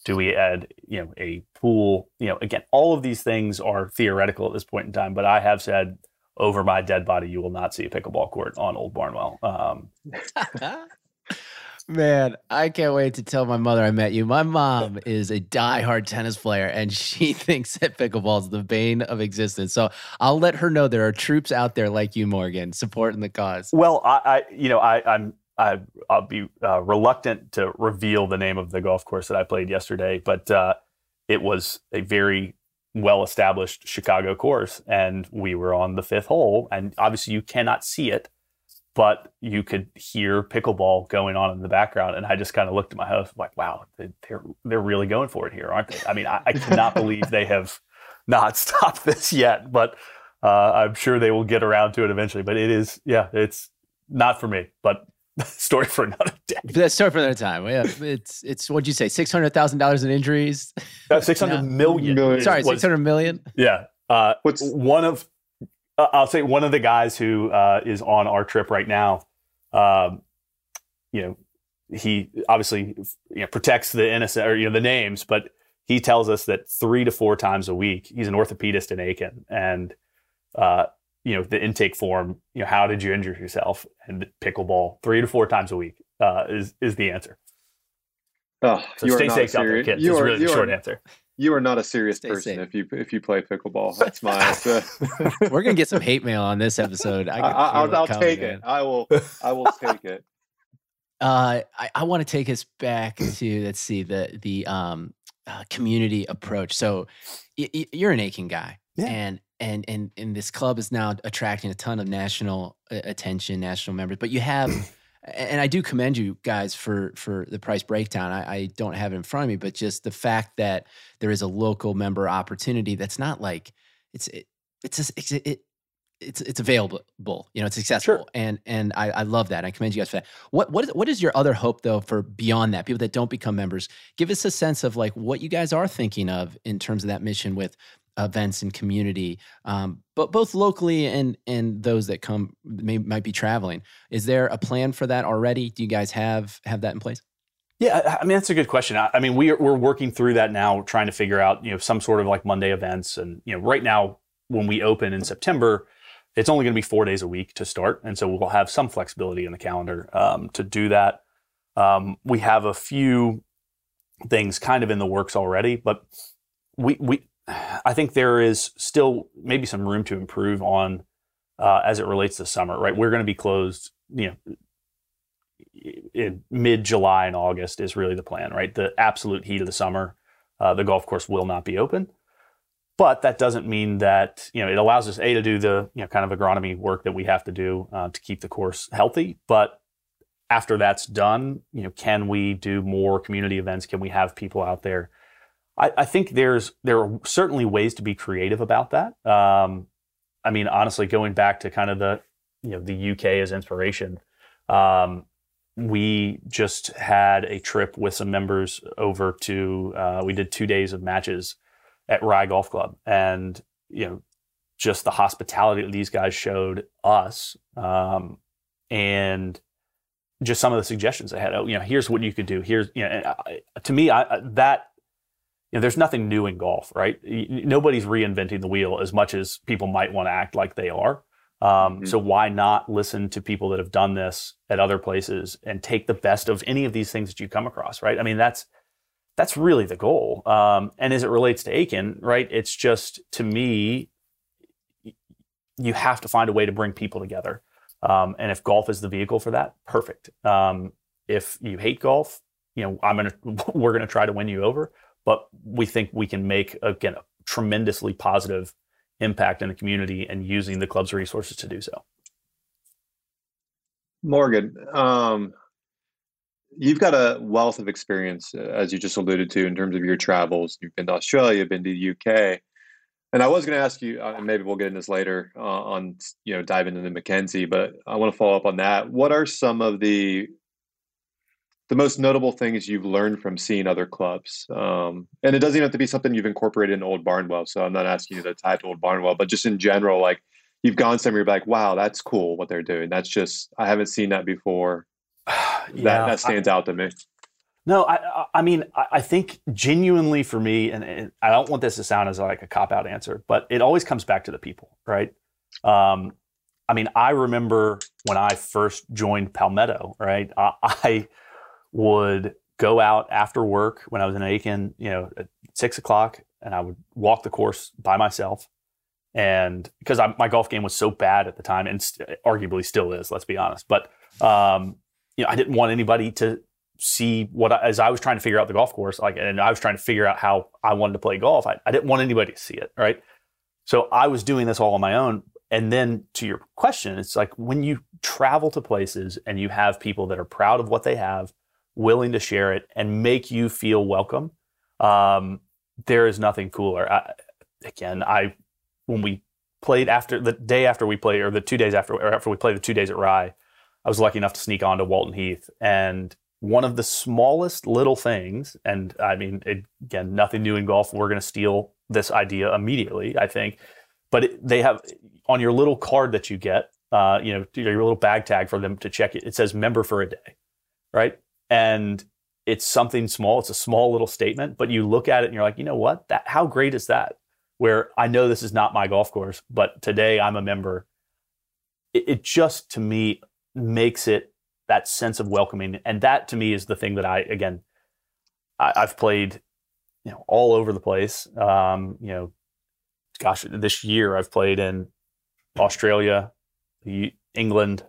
Do we add, you know, a pool? You know, again, all of these things are theoretical at this point in time, but I have said over my dead body, you will not see a pickleball court on Old Barnwell. Um, Man, I can't wait to tell my mother I met you. My mom is a die-hard tennis player, and she thinks that pickleball is the bane of existence. So I'll let her know there are troops out there like you, Morgan, supporting the cause. Well, I, I you know, I, I'm I, will be uh, reluctant to reveal the name of the golf course that I played yesterday, but uh, it was a very well-established Chicago course, and we were on the fifth hole, and obviously you cannot see it but you could hear pickleball going on in the background. And I just kind of looked at my host like, wow, they're, they're really going for it here, aren't they? I mean, I, I cannot believe they have not stopped this yet, but uh, I'm sure they will get around to it eventually. But it is, yeah, it's not for me, but story for another day. That's story for another time. Yeah, it's it's what'd you say? Six hundred thousand dollars in injuries. Uh, Six hundred million. million. Sorry, six hundred million. Yeah. Uh, What's one of uh, I'll say one of the guys who uh, is on our trip right now. Um, you know, he obviously you know, protects the innocent or you know the names, but he tells us that three to four times a week he's an orthopedist in Aiken, and uh, you know the intake form. You know, how did you injure yourself? And pickleball three to four times a week uh, is is the answer. Oh, so stay safe out there, kids. You are, really the short answer you are not a serious Stay person safe. if you if you play pickleball. That's my. Uh, We're gonna get some hate mail on this episode. I will I'll take it. I will. I will take it. Uh, I, I want to take us back to let's see the the um uh, community approach. So y- y- you're an Aiken guy, yeah. and and and and this club is now attracting a ton of national uh, attention, national members. But you have and I do commend you guys for for the price breakdown. I, I, don't have it in front of me, but just the fact that there is a local member opportunity that's not like it's it, it's just, it's it, it's it's available. You know, it's accessible, sure. and and I, I love that. I commend you guys for that. What what is, what is your other hope though for beyond that? People that don't become members, give us a sense of like what you guys are thinking of in terms of that mission with events and community, um, but both locally and and those that come may, might be traveling. Is there a plan for that already? Do you guys have have that in place? Yeah, I mean that's a good question. I, I mean we are, we're working through that now, trying to figure out you know some sort of like Monday events, and you know right now when we open in September, it's only going to be four days a week to start, and so we'll have some flexibility in the calendar um, to do that. Um, we have a few things kind of in the works already, but we we I think there is still maybe some room to improve on uh, as it relates to summer. Right, we're going to be closed. You know, in mid July and August is really the plan. Right, the absolute heat of the summer. uh, the golf course will not be open. But that doesn't mean that you know it allows us a to do the you know kind of agronomy work that we have to do uh, to keep the course healthy. But after that's done, you know, can we do more community events? Can we have people out there? I, I think there's there are certainly ways to be creative about that. Um, I mean, honestly, going back to kind of the you know the UK as inspiration, um, we just had a trip with some members over to. Uh, we did two days of matches at Rye Golf Club, and you know, just the hospitality that these guys showed us, um, and just some of the suggestions they had. Oh, you know, here's what you could do. Here's you know, I, to me, I, that you know, there's nothing new in golf, right? Nobody's reinventing the wheel as much as people might want to act like they are. Um, mm-hmm. So why not listen to people that have done this at other places and take the best of any of these things that you come across, right? I mean, that's that's really the goal. Um, and as it relates to Aiken, right, it's just to me, you have to find a way to bring people together. Um, and if golf is the vehicle for that, perfect. Um, if you hate golf, you know, I'm gonna we're gonna try to win you over, but we think we can make again a tremendously positive impact in the community and using the club's resources to do so. Morgan, um, you've got a wealth of experience, uh, as you just alluded to, in terms of your travels. You've been to Australia, you've been to the UK. And I was going to ask you, uh, maybe we'll get into this later uh, on, you know, diving into Mackenzie, but I want to follow up on that. What are some of the the most notable things you've learned from seeing other clubs? Um, and it doesn't even have to be something you've incorporated in Old Barnwell. So I'm not asking you to tie to Old Barnwell, but just in general, like you've gone somewhere, you're like, wow, that's cool what they're doing. That's just I haven't seen that before. yeah, that, that stands I, out to me. No, I, I mean, I think genuinely for me, and, and I don't want this to sound as like a cop out answer, but it always comes back to the people, right? Um, I mean, I remember when I first joined Palmetto, right? I, I, would go out after work when I was in Aiken, you know, at six o'clock, and I would walk the course by myself. And because my golf game was so bad at the time, and st- arguably still is, let's be honest. But um, you know, I didn't want anybody to see what I, as I was trying to figure out the golf course, like, and I was trying to figure out how I wanted to play golf. I, I didn't want anybody to see it, right? So I was doing this all on my own. And then to your question, it's like when you travel to places and you have people that are proud of what they have, willing to share it, and make you feel welcome, um, there is nothing cooler. I, again, I when we played after the day after we played, or the two days after, or after we played the two days at Rye, I was lucky enough to sneak on to Walton Heath, and one of the smallest little things, and I mean, it, again, nothing new in golf. We're going to steal this idea immediately, I think. But it, they have on your little card that you get, uh, you know, your little bag tag for them to check it. It says member for a day, right? And it's something small. It's a small little statement, but you look at it and you're like, you know what? That how great is that? Where I know this is not my golf course, but today I'm a member. It, it just to me makes it that sense of welcoming. And that to me is the thing that I, again, I, have played, you know, all over the place. Um, you know, gosh, this year I've played in Australia, England,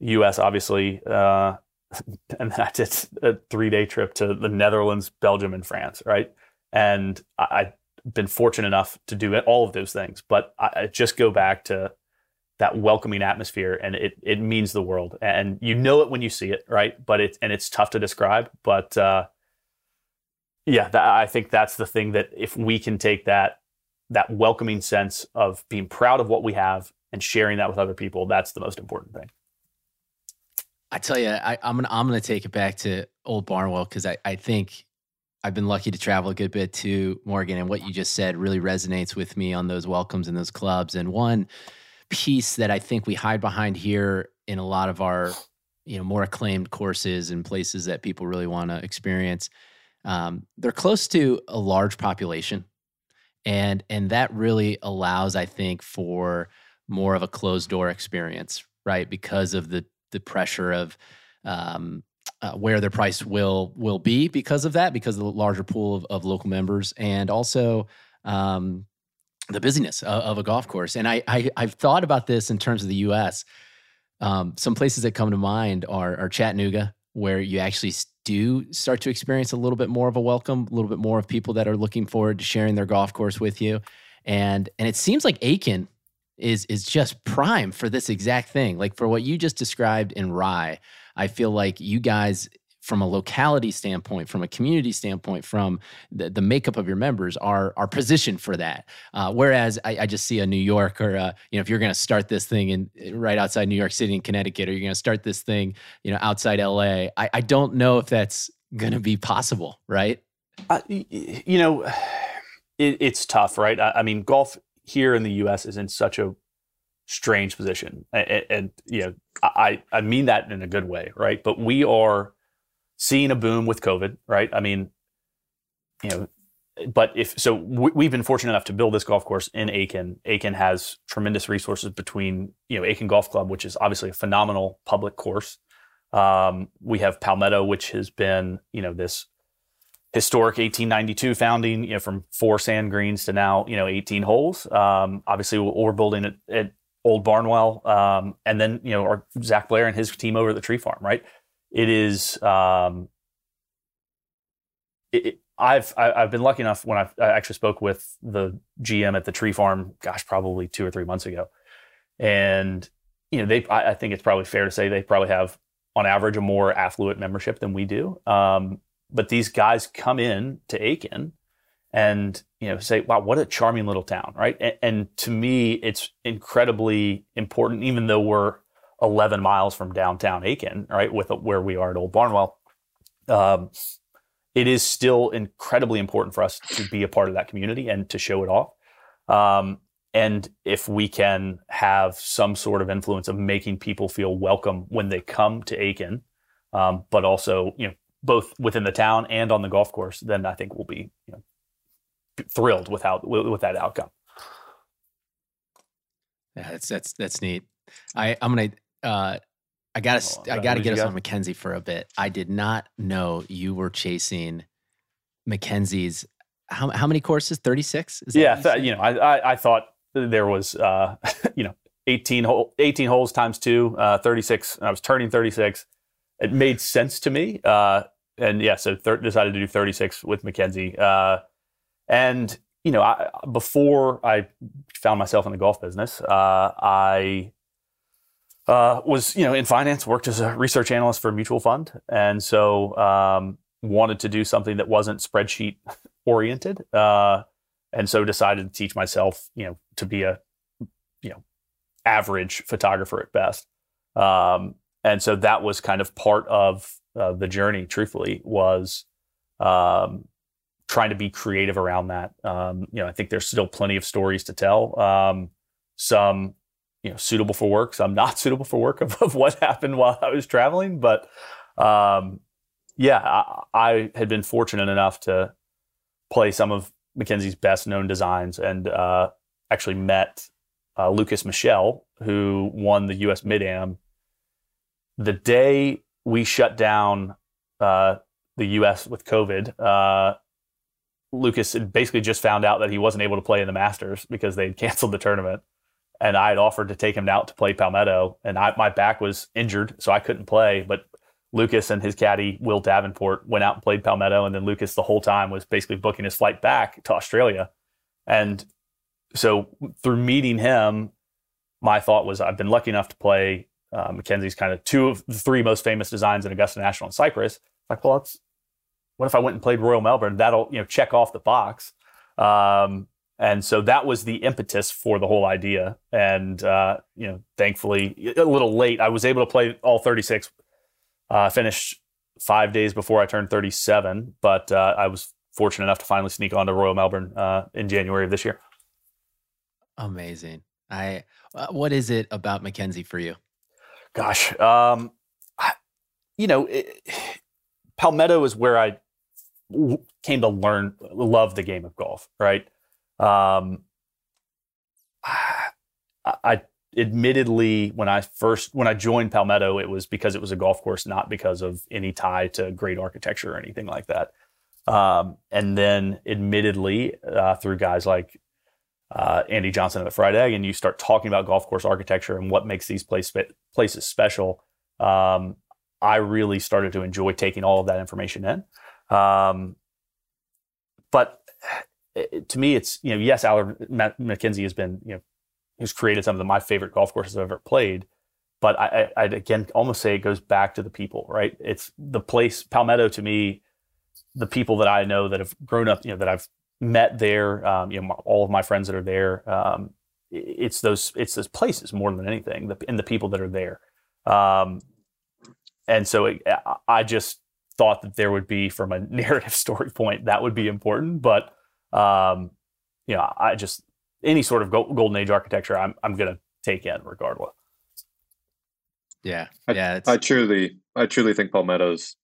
U.S. obviously, uh, and then I did a three-day trip to the Netherlands, Belgium, and France. Right, and I, have been fortunate enough to do all of those things. But I, I just go back to that welcoming atmosphere and it it means the world and you know it when you see it right but it's and it's tough to describe but uh, yeah i think that's the thing that if we can take that that welcoming sense of being proud of what we have and sharing that with other people that's the most important thing i tell you I, am gonna i'm gonna take it back to old barnwell because I, I think I've been lucky to travel a good bit to Morgan, and what you just said really resonates with me on those welcomes and those clubs. And one, piece that I think we hide behind here in a lot of our you know more acclaimed courses and places that people really want to experience. Um, they're close to a large population, and and that really allows, I think, for more of a closed door experience, right? Because of the the pressure of um, uh, where their price will will be because of that, because of the larger pool of, of local members, and also um, the busyness of, of, a golf course. And I, I have thought about this in terms of the U.S. Um, some places that come to mind are, are Chattanooga, where you actually do start to experience a little bit more of a welcome, a little bit more of people that are looking forward to sharing their golf course with you. And and it seems like Aiken is is just prime for this exact thing. Like for what you just described in Rye, I feel like you guys from a locality standpoint, from a community standpoint, from the, the makeup of your members are are positioned for that. Uh, whereas I, I, just see a New York or uh, you know if you're going to start this thing in right outside New York City in Connecticut, or you're going to start this thing you know outside LA, I, I don't know if that's going to be possible, right? Uh, you know, it, it's tough, right? I, I mean, golf here in the U.S. is in such a strange position, and, and you know, I I mean that in a good way, right? But we are seeing a boom with COVID, right? I mean, you know, but if so, we, have been fortunate enough to build this golf course in Aiken. Aiken has tremendous resources between you know Aiken Golf Club, which is obviously a phenomenal public course. Um, we have Palmetto, which has been you know this historic 1892 founding, you know, from four sand greens to now you know 18 holes. Um, obviously, we're building it at Old Barnwell, um, and then you know our Zach Blair and his team over at the Tree Farm, right? it is um, it, it, I've I've been lucky enough when I've, i actually spoke with the GM at the tree farm, gosh, probably two or three months ago, and you know they I, I think it's probably fair to say they probably have on average a more affluent membership than we do. Um, but these guys come in to Aiken and you know say, "Wow, what a charming little town!" Right? And, and to me, it's incredibly important, even though we're 11 miles from downtown Aiken, right, with where we are at Old Barnwell. Um, it is still incredibly important for us to be a part of that community and to show it off. Um, and if we can have some sort of influence of making people feel welcome when they come to Aiken, um, but also you know both within the town and on the golf course, then I think we'll be you know, thrilled with how with that outcome. Yeah, that's that's that's neat. I I'm gonna uh, I gotta, oh, I gotta get us got? on Mackenzie for a bit. I did not know you were chasing Mackenzie's. How how many courses? Thirty six. Yeah, you, th- you, know, I, I, I thought there was uh, you know 18, hole, 18 holes times two, uh, 36. I was turning 36. It made sense to me. Uh, and yeah, so thir- decided to do 36 with Mackenzie. Uh, and you know, I, before I found myself in the golf business, uh, I uh, was you know in finance, worked as a research analyst for a mutual fund, and so um, wanted to do something that wasn't spreadsheet oriented, uh, and so decided to teach myself you know to be a you know average photographer at best, um, and so that was kind of part of uh, the journey. Truthfully, was um, trying to be creative around that. Um, you know, I think there's still plenty of stories to tell. Um, some you know suitable for work some not suitable for work of, of what happened while i was traveling but um, yeah I, I, had been fortunate enough to play some of mackenzie's best known designs and uh, actually met uh, lukas Michel, who won the us mid-am the day we shut down uh, the us with covid uh, lukas basically just found out that he wasn't able to play in the masters because they canceled the tournament and I had offered to take him out to play Palmetto, and I, my back was injured, so I couldn't play. But Lukas and his caddy Will Davenport went out and played Palmetto, and then Lukas the whole time was basically booking his flight back to Australia. And so through meeting him, my thought was I've been lucky enough to play uh, Mackenzie's kind of two of the three most famous designs in Augusta National and Cypress. Like, well, that's what if I went and played Royal Melbourne? That'll you know check off the box. Um, and so that was the impetus for the whole idea. And uh, you know, thankfully, a little late, I was able to play all 36. Uh, finished five days before I turned 37, but uh, I was fortunate enough to finally sneak onto Royal Melbourne uh, in January of this year. Amazing. I. Uh, what is it about Mackenzie for you? Gosh, um, I, you know, it, Palmetto is where I came to learn, love the game of golf. Right um, I, admittedly, when I first when I joined Palmetto, it was because it was a golf course, not because of any tie to great architecture or anything like that. Um, and then, admittedly, uh, through guys like uh, Andy Johnson at the Fried Egg, and you start talking about golf course architecture and what makes these place, places special. Um, I really started to enjoy taking all of that information in. Um, but it, to me, it's you know, yes, Alister Mackenzie has been you know, he's created some of the, my favorite golf courses I've ever played. But I, I, I'd again almost say it goes back to the people, right? It's the place Palmetto to me, the people that I know that have grown up, you know, that I've met there, um, you know, all of my friends that are there. Um, it's those it's those places more than anything, the, and the people that are there. Um, and so it, I just thought that there would be, from a narrative story point, that would be important. But um, you know, I just any sort of golden age architecture, I'm I'm going to take in regardless. Yeah, I, yeah. I truly, I truly think Palmetto's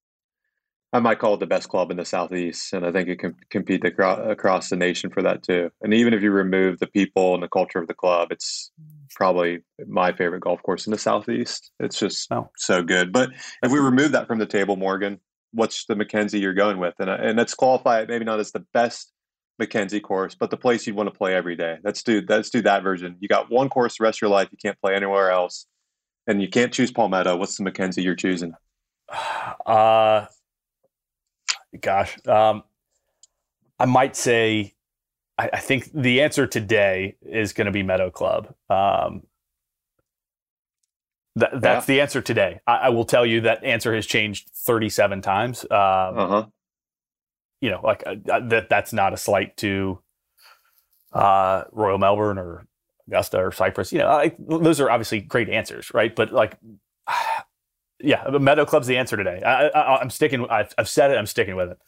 I might call it the best club in the southeast, and I think it can compete across, across the nation for that too. And even if you remove the people and the culture of the club, it's probably my favorite golf course in the southeast. It's just oh. so good. But if we remove that from the table, Morgan, what's the Mackenzie you're going with? And and let's qualify it maybe not as the best Mackenzie course, but the place you'd want to play every day. Let's do let's do that version. You got one course the rest of your life. You can't play anywhere else, and you can't choose Palmetto. What's the Mackenzie you're choosing? Uh gosh, um, I might say I, I, think the answer today is going to be Meadow Club. Um, th- that's yeah. the answer today. I, I, will tell you that answer has changed 37 times. Um, uh-huh. You know, like uh, uh, that. That's not a slight to uh, Royal Melbourne or Augusta or Cypress. You know, I, those are obviously great answers, right? But like, yeah, the Meadow Club's the answer today. I, am sticking. I've, I've, said it. I'm sticking with it.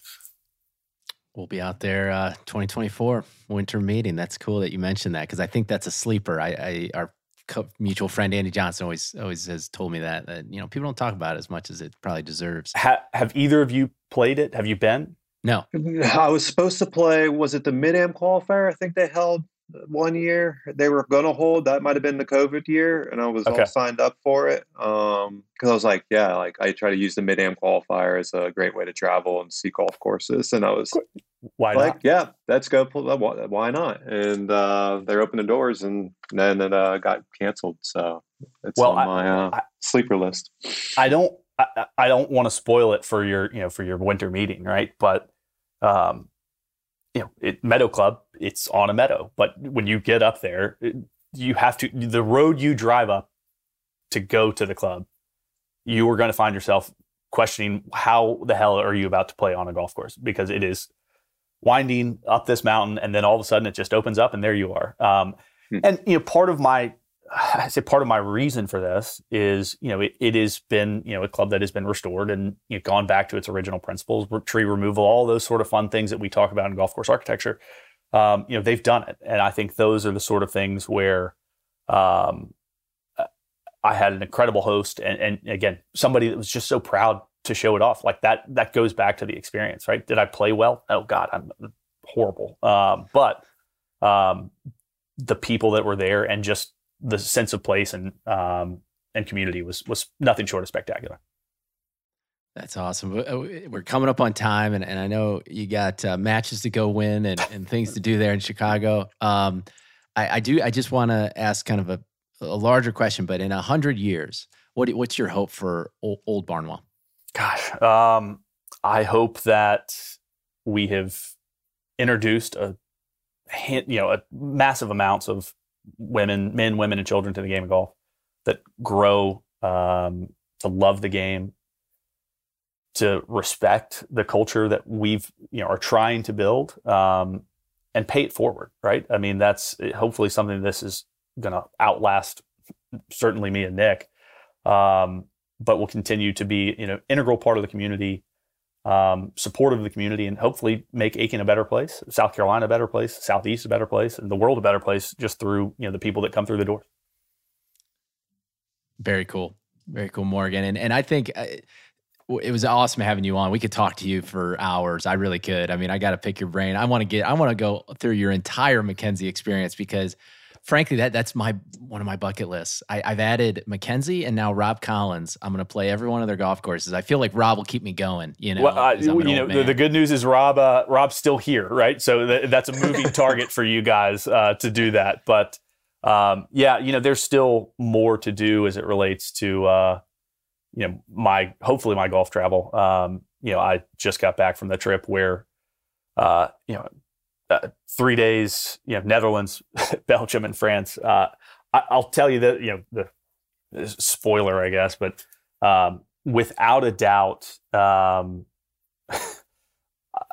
We'll be out there uh, 2024 winter meeting. That's cool that you mentioned that because I think that's a sleeper. I, I our co- mutual friend Andy Johnson always always has told me that that you know people don't talk about it as much as it probably deserves. Ha- have either of you played it? Have you been? No. I was supposed to play. Was it the Mid Am qualifier? I think they held one year they were going to hold. That might have been the COVID year, and I was okay. all signed up for it because um, I was like, yeah, like I try to use the Mid Am qualifier as a great way to travel and see golf courses, and I was why like, not? yeah, let's go. Why not? And uh, they're opening the doors, and then it uh, got canceled. So it's well, on my uh, I, sleeper list. I don't. I, I don't want to spoil it for your, you know, for your winter meeting, right? But um, you know, it, Meadow Club, it's on a meadow. But when you get up there, it, you have to, the road you drive up to go to the club, you are going to find yourself questioning how the hell are you about to play on a golf course because it is winding up this mountain and then all of a sudden it just opens up and there you are. Um, hmm. And, you know, part of my I say part of my reason for this is, you know, it, it has been, you know, a club that has been restored and you know, gone back to its original principles, tree removal, all those sort of fun things that we talk about in golf course architecture. Um, you know, they've done it, and I think those are the sort of things where um, I had an incredible host, and, and again, somebody that was just so proud to show it off. Like that, that goes back to the experience, right? Did I play well? Oh God, I'm horrible. Um, but um, the people that were there and just the sense of place and um, and community was was nothing short of spectacular. That's awesome. Uh, we're coming up on time, and, and I know you got uh, matches to go win and, and things to do there in Chicago. Um, I, I, do. I just want to ask kind of a, a larger question, but in a hundred years, what what's your hope for old, old Barnwell? Gosh, um, I hope that we have introduced a you know a massive amounts of women, men, women, and children to the game of golf that grow um, to love the game, to respect the culture that we've you know are trying to build, um, and pay it forward. Right? I mean, that's hopefully something this is going to outlast certainly me and Nick, um, but will continue to be you know integral part of the community um, supportive of the community and hopefully make Aiken a better place, South Carolina a better place, Southeast a better place, and the world a better place just through you know the people that come through the doors. Very cool, very cool, Morgan. And and I think uh, it was awesome having you on. We could talk to you for hours. I really could. I mean, I got to pick your brain. I want to get. I want to go through your entire Mackenzie experience because frankly, that that's my one of my bucket lists. I, have added Mackenzie and now Rob Collins. I'm going to play every one of their golf courses. I feel like Rob will keep me going. You know, well, uh, you know, the, the, good news is Rob uh, Rob's still here, right? So th- that's a moving target for you guys uh, to do that. But um, yeah, you know, there's still more to do as it relates to uh, you know, my hopefully my golf travel. Um, you know, I just got back from the trip where, uh, you know, uh, three days, you know, Netherlands, Belgium, and France. Uh, I, will tell you that you know the spoiler, I guess, but um, without a doubt, um,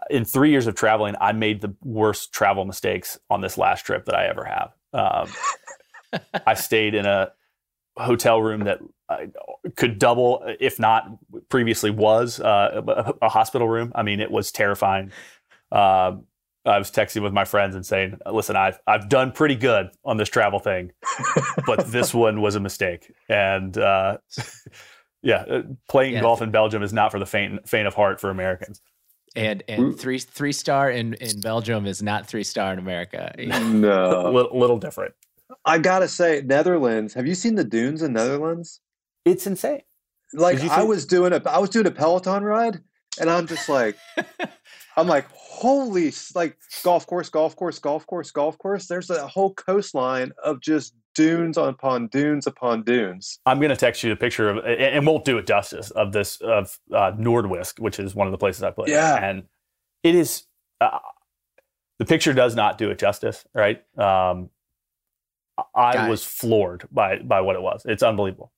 in three years of traveling, I made the worst travel mistakes on this last trip that I ever have. Um, I stayed in a hotel room that could double, if not previously was, uh, a, a, hospital room. I mean, it was terrifying. Um, I was texting with my friends and saying, "Listen, I've I've done pretty good on this travel thing, but this one was a mistake." And uh, yeah, uh, playing yeah. golf in Belgium is not for the faint faint of heart for Americans. And and three three star in in Belgium is not three star in America. No, little, little different. I gotta say, Netherlands. Have you seen the dunes in Netherlands? It's insane. Like I was doing a I was doing a Peloton ride, and I'm just like, I'm like, holy, like golf course, golf course, golf course, golf course. There's a whole coastline of just dunes upon dunes upon dunes. I'm going to text you a picture of, and won't do it justice of this of uh, Noordwijk, which is one of the places I play. Yeah, and it is. Uh, the picture does not do it justice, right? Um, I was floored by by what it was. It's unbelievable.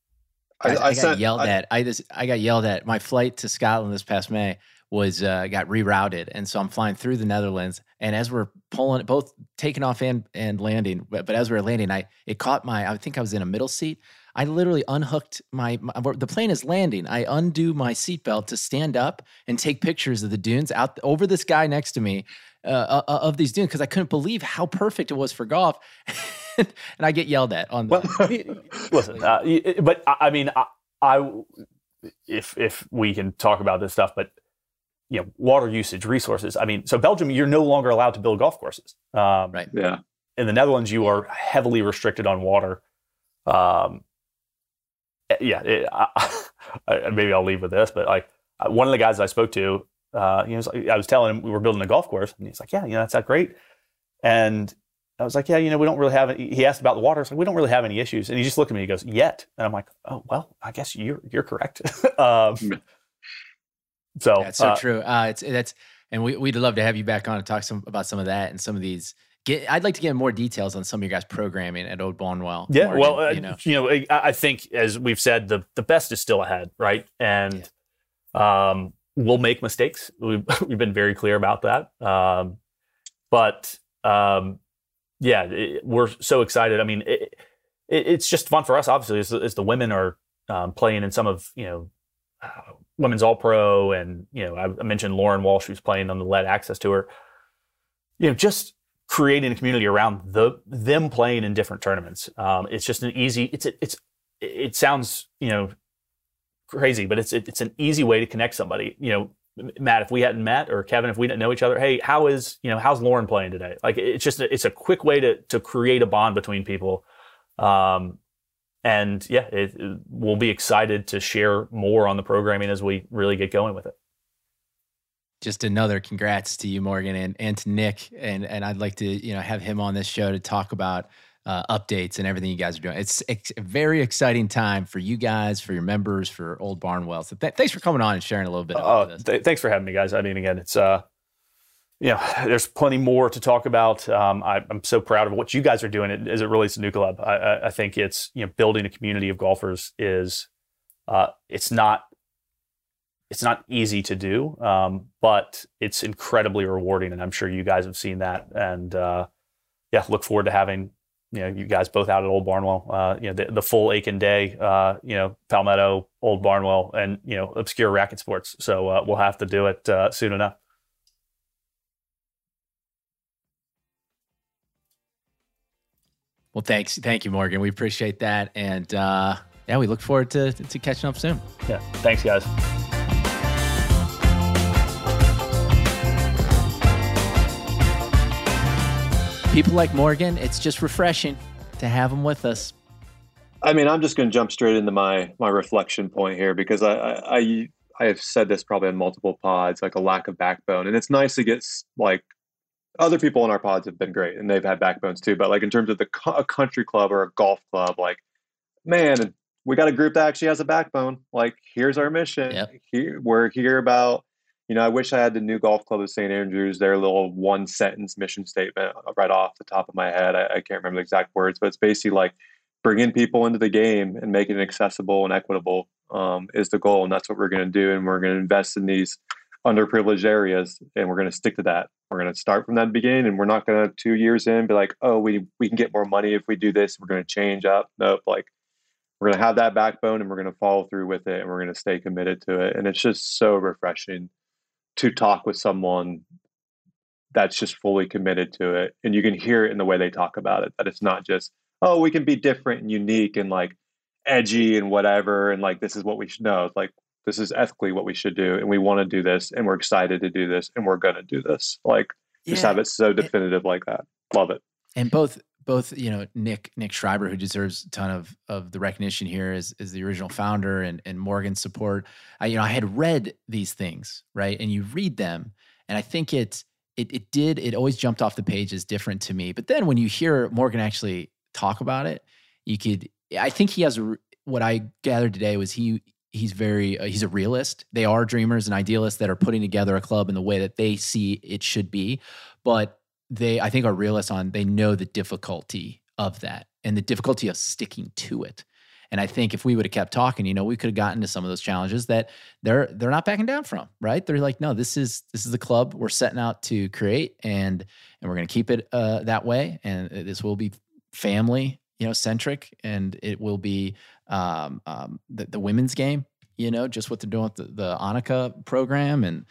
I, I, I got sent, yelled at. I just I got yelled at. My flight to Scotland this past May was uh, got rerouted, and so I'm flying through the Netherlands. And as we're pulling, both taking off and and landing, but, but as we are landing, I it caught my. I think I was in a middle seat. I literally unhooked my, my the plane is landing. I undo my seatbelt to stand up and take pictures of the dunes out over this guy next to me uh, uh of these dunes because I couldn't believe how perfect it was for golf. and I get yelled at on. Well, listen, uh, but I mean, I, I if if we can talk about this stuff, but you know, water usage, resources. I mean, so Belgium, you're no longer allowed to build golf courses. Um, right. Yeah. In the Netherlands, you are heavily restricted on water. Um, eh, yeah. It, I, maybe I'll leave with this, but like uh, one of the guys I spoke to, uh, you know, I was telling him we were building a golf course, and he's like, "Yeah, you know, that's that great." And I was like, "Yeah, you know, we don't really have." Any, he asked about the water. I was like, "We don't really have any issues." And he just looked at me. And he goes, "Yet," and I'm like, "Oh, well, I guess you're you're correct." um, so that's so uh, true. Uh, it's that's and we we'd love to have you back on and talk some about some of that and some of these. Get, I'd like to get more details on some of your guys' programming at Old Barnwell. Yeah, well, uh, you know, you know, I, I, think as we've said, the the best is still ahead, right? And yeah. um, we'll make mistakes. We've we've been very clear about that. Um, but um, yeah, it, we're so excited. I mean, it, it, it's just fun for us, obviously, as, as the women are um, playing in some of you know uh, women's all pro, and you know I, I mentioned Lauren Walsh who's playing on the Lead Access Tour. You know, just creating a community around the them playing in different tournaments. Um, it's just an easy. It's it's it sounds you know crazy, but it's it, it's an easy way to connect somebody. You know, Matt, if we hadn't met, or Kevin, if we didn't know each other, hey, how is you know how's Lauren playing today? Like it's just it's a quick way to to create a bond between people. Um, and yeah, it, it, we'll be excited to share more on the programming as we really get going with it. Just another congrats to you, Morgan, and, and to Nick, and and I'd like to you know have him on this show to talk about uh, updates and everything you guys are doing. It's, it's, a very exciting time for you guys, for your members, for Old Barnwell. So th- thanks for coming on and sharing a little bit. Oh, th- thanks for having me, guys. I mean, again, it's uh, you know, there's plenty more to talk about. Um, I, am so proud of what you guys are doing as it relates to NewClub. I, I, think it's you know building a community of golfers is uh, it's not it's not easy to do, um, but it's incredibly rewarding, and I'm sure you guys have seen that. And uh, yeah, look forward to having you know you guys both out at Old Barnwell. Uh, you know the, the full Aiken day. Uh, you know Palmetto, Old Barnwell, and you know obscure racket sports. So uh, we'll have to do it uh, soon enough. Well, thanks. Thank you, Morgan. We appreciate that. And uh, yeah, we look forward to, to catching up soon. Yeah. Thanks, guys. People like Morgan, it's just refreshing to have him with us. I mean, I'm just going to jump straight into my my reflection point here because I, I I I have said this probably in multiple pods, like a lack of backbone, and it's nice to get like other people in our pods have been great and they've had backbones too. But like in terms of the a country club or a golf club, like man, we got a group that actually has a backbone. Like, here's our mission. Yep. Here, we're here about, you know, I wish I had the new golf club of St. Andrews, their little one sentence mission statement right off the top of my head. I, I can't remember the exact words, but it's basically like bringing people into the game and making it accessible and equitable um, is the goal. And that's what we're going to do. And we're going to invest in these underprivileged areas and we're going to stick to that. We're going to start from that beginning and we're not going to two years in be like, oh, we, we can get more money if we do this. We're going to change up. Nope. Like we're going to have that backbone and we're going to follow through with it and we're going to stay committed to it. And it's just so refreshing to talk with someone that's just fully committed to it. And you can hear it in the way they talk about it, that it's not just, oh, we can be different and unique and like edgy and whatever. And like, this is what we should know. It's like, this is ethically what we should do. And we want to do this and we're excited to do this and we're going to do this. Like, just have it so definitive like that. Love it. and both both you know Nick Nick Schreiber, who deserves a ton of of the recognition here, is is the original founder, and and Morgan's support. I you know I had read these things right, and you read them, and I think it it it did it always jumped off the page as different to me. But then when you hear Morgan actually talk about it, you could I think he has what I gathered today was he he's very uh, he's a realist. They are dreamers and idealists that are putting together a club in the way that they see it should be, but they I think are realists on they know the difficulty of that and the difficulty of sticking to it. And I think if we would have kept talking, you know, we could have gotten to some of those challenges that they're they're not backing down from, right? They're like, no, this is this is the club we're setting out to create, and and we're going to keep it uh, that way, and this will be family, you know, centric, and it will be um, um, the, the women's game, you know, just what they're doing with the, the Annika program and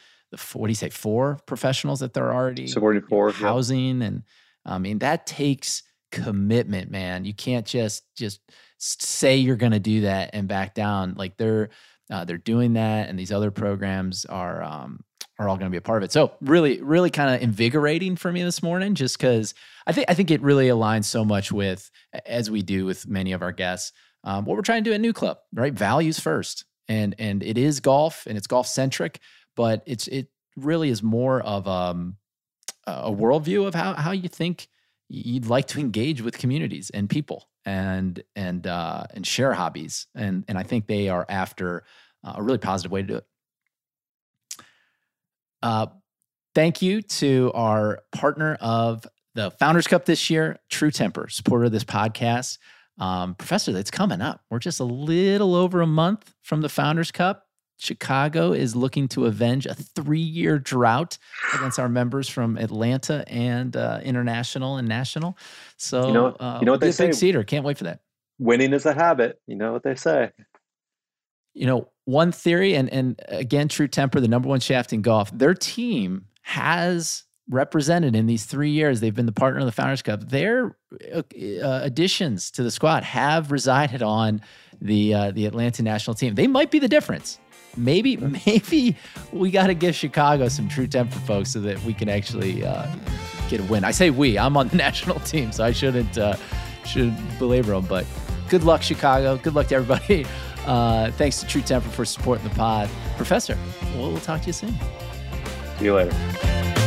what do you say, four professionals that they're already Supporting know, four. yeah. housing and I mean that takes commitment, man. You can't just just say you're going to do that and back down. Like they're uh, they're doing that, and these other programs are um, are all going to be a part of it. So really, really kind of invigorating for me this morning, just because I think I think it really aligns so much with as we do with many of our guests. Um, what we're trying to do at NewClub, right? Values first, and and it is golf, and it's golf centric, but it's it really is more of um, a worldview of how how you think you'd like to engage with communities and people and and uh, and share hobbies and and I think they are after uh, a really positive way to do it. Uh, thank you to our partner of the Founders Cup this year, True Temper, supporter of this podcast. Um, Professor, it's coming up. We're just a little over a month from the Founders Cup. Chicago is looking to avenge a three year drought against our members from Atlanta and uh, international and national. So, You know- uh, you know what they big say. cedar. Can't wait for that. Winning is a habit. You know what they say. you know, one theory, and and again, True Temper, the number one shaft in golf, their team has represented in these three years. They've been the partner of the Founders Cup. Their uh, uh, additions to the squad have resided on the uh, the Atlanta national team. They might be the difference. Maybe maybe we got to give Chicago some True Temper folks so that we can actually uh, get a win. I say we. I'm on the national team, so I shouldn't uh, shouldn't belabor them. But good luck, Chicago. Good luck to everybody. Uh, thanks to True Temper for supporting the pod. Professor, we'll, we'll talk to you soon. See you later.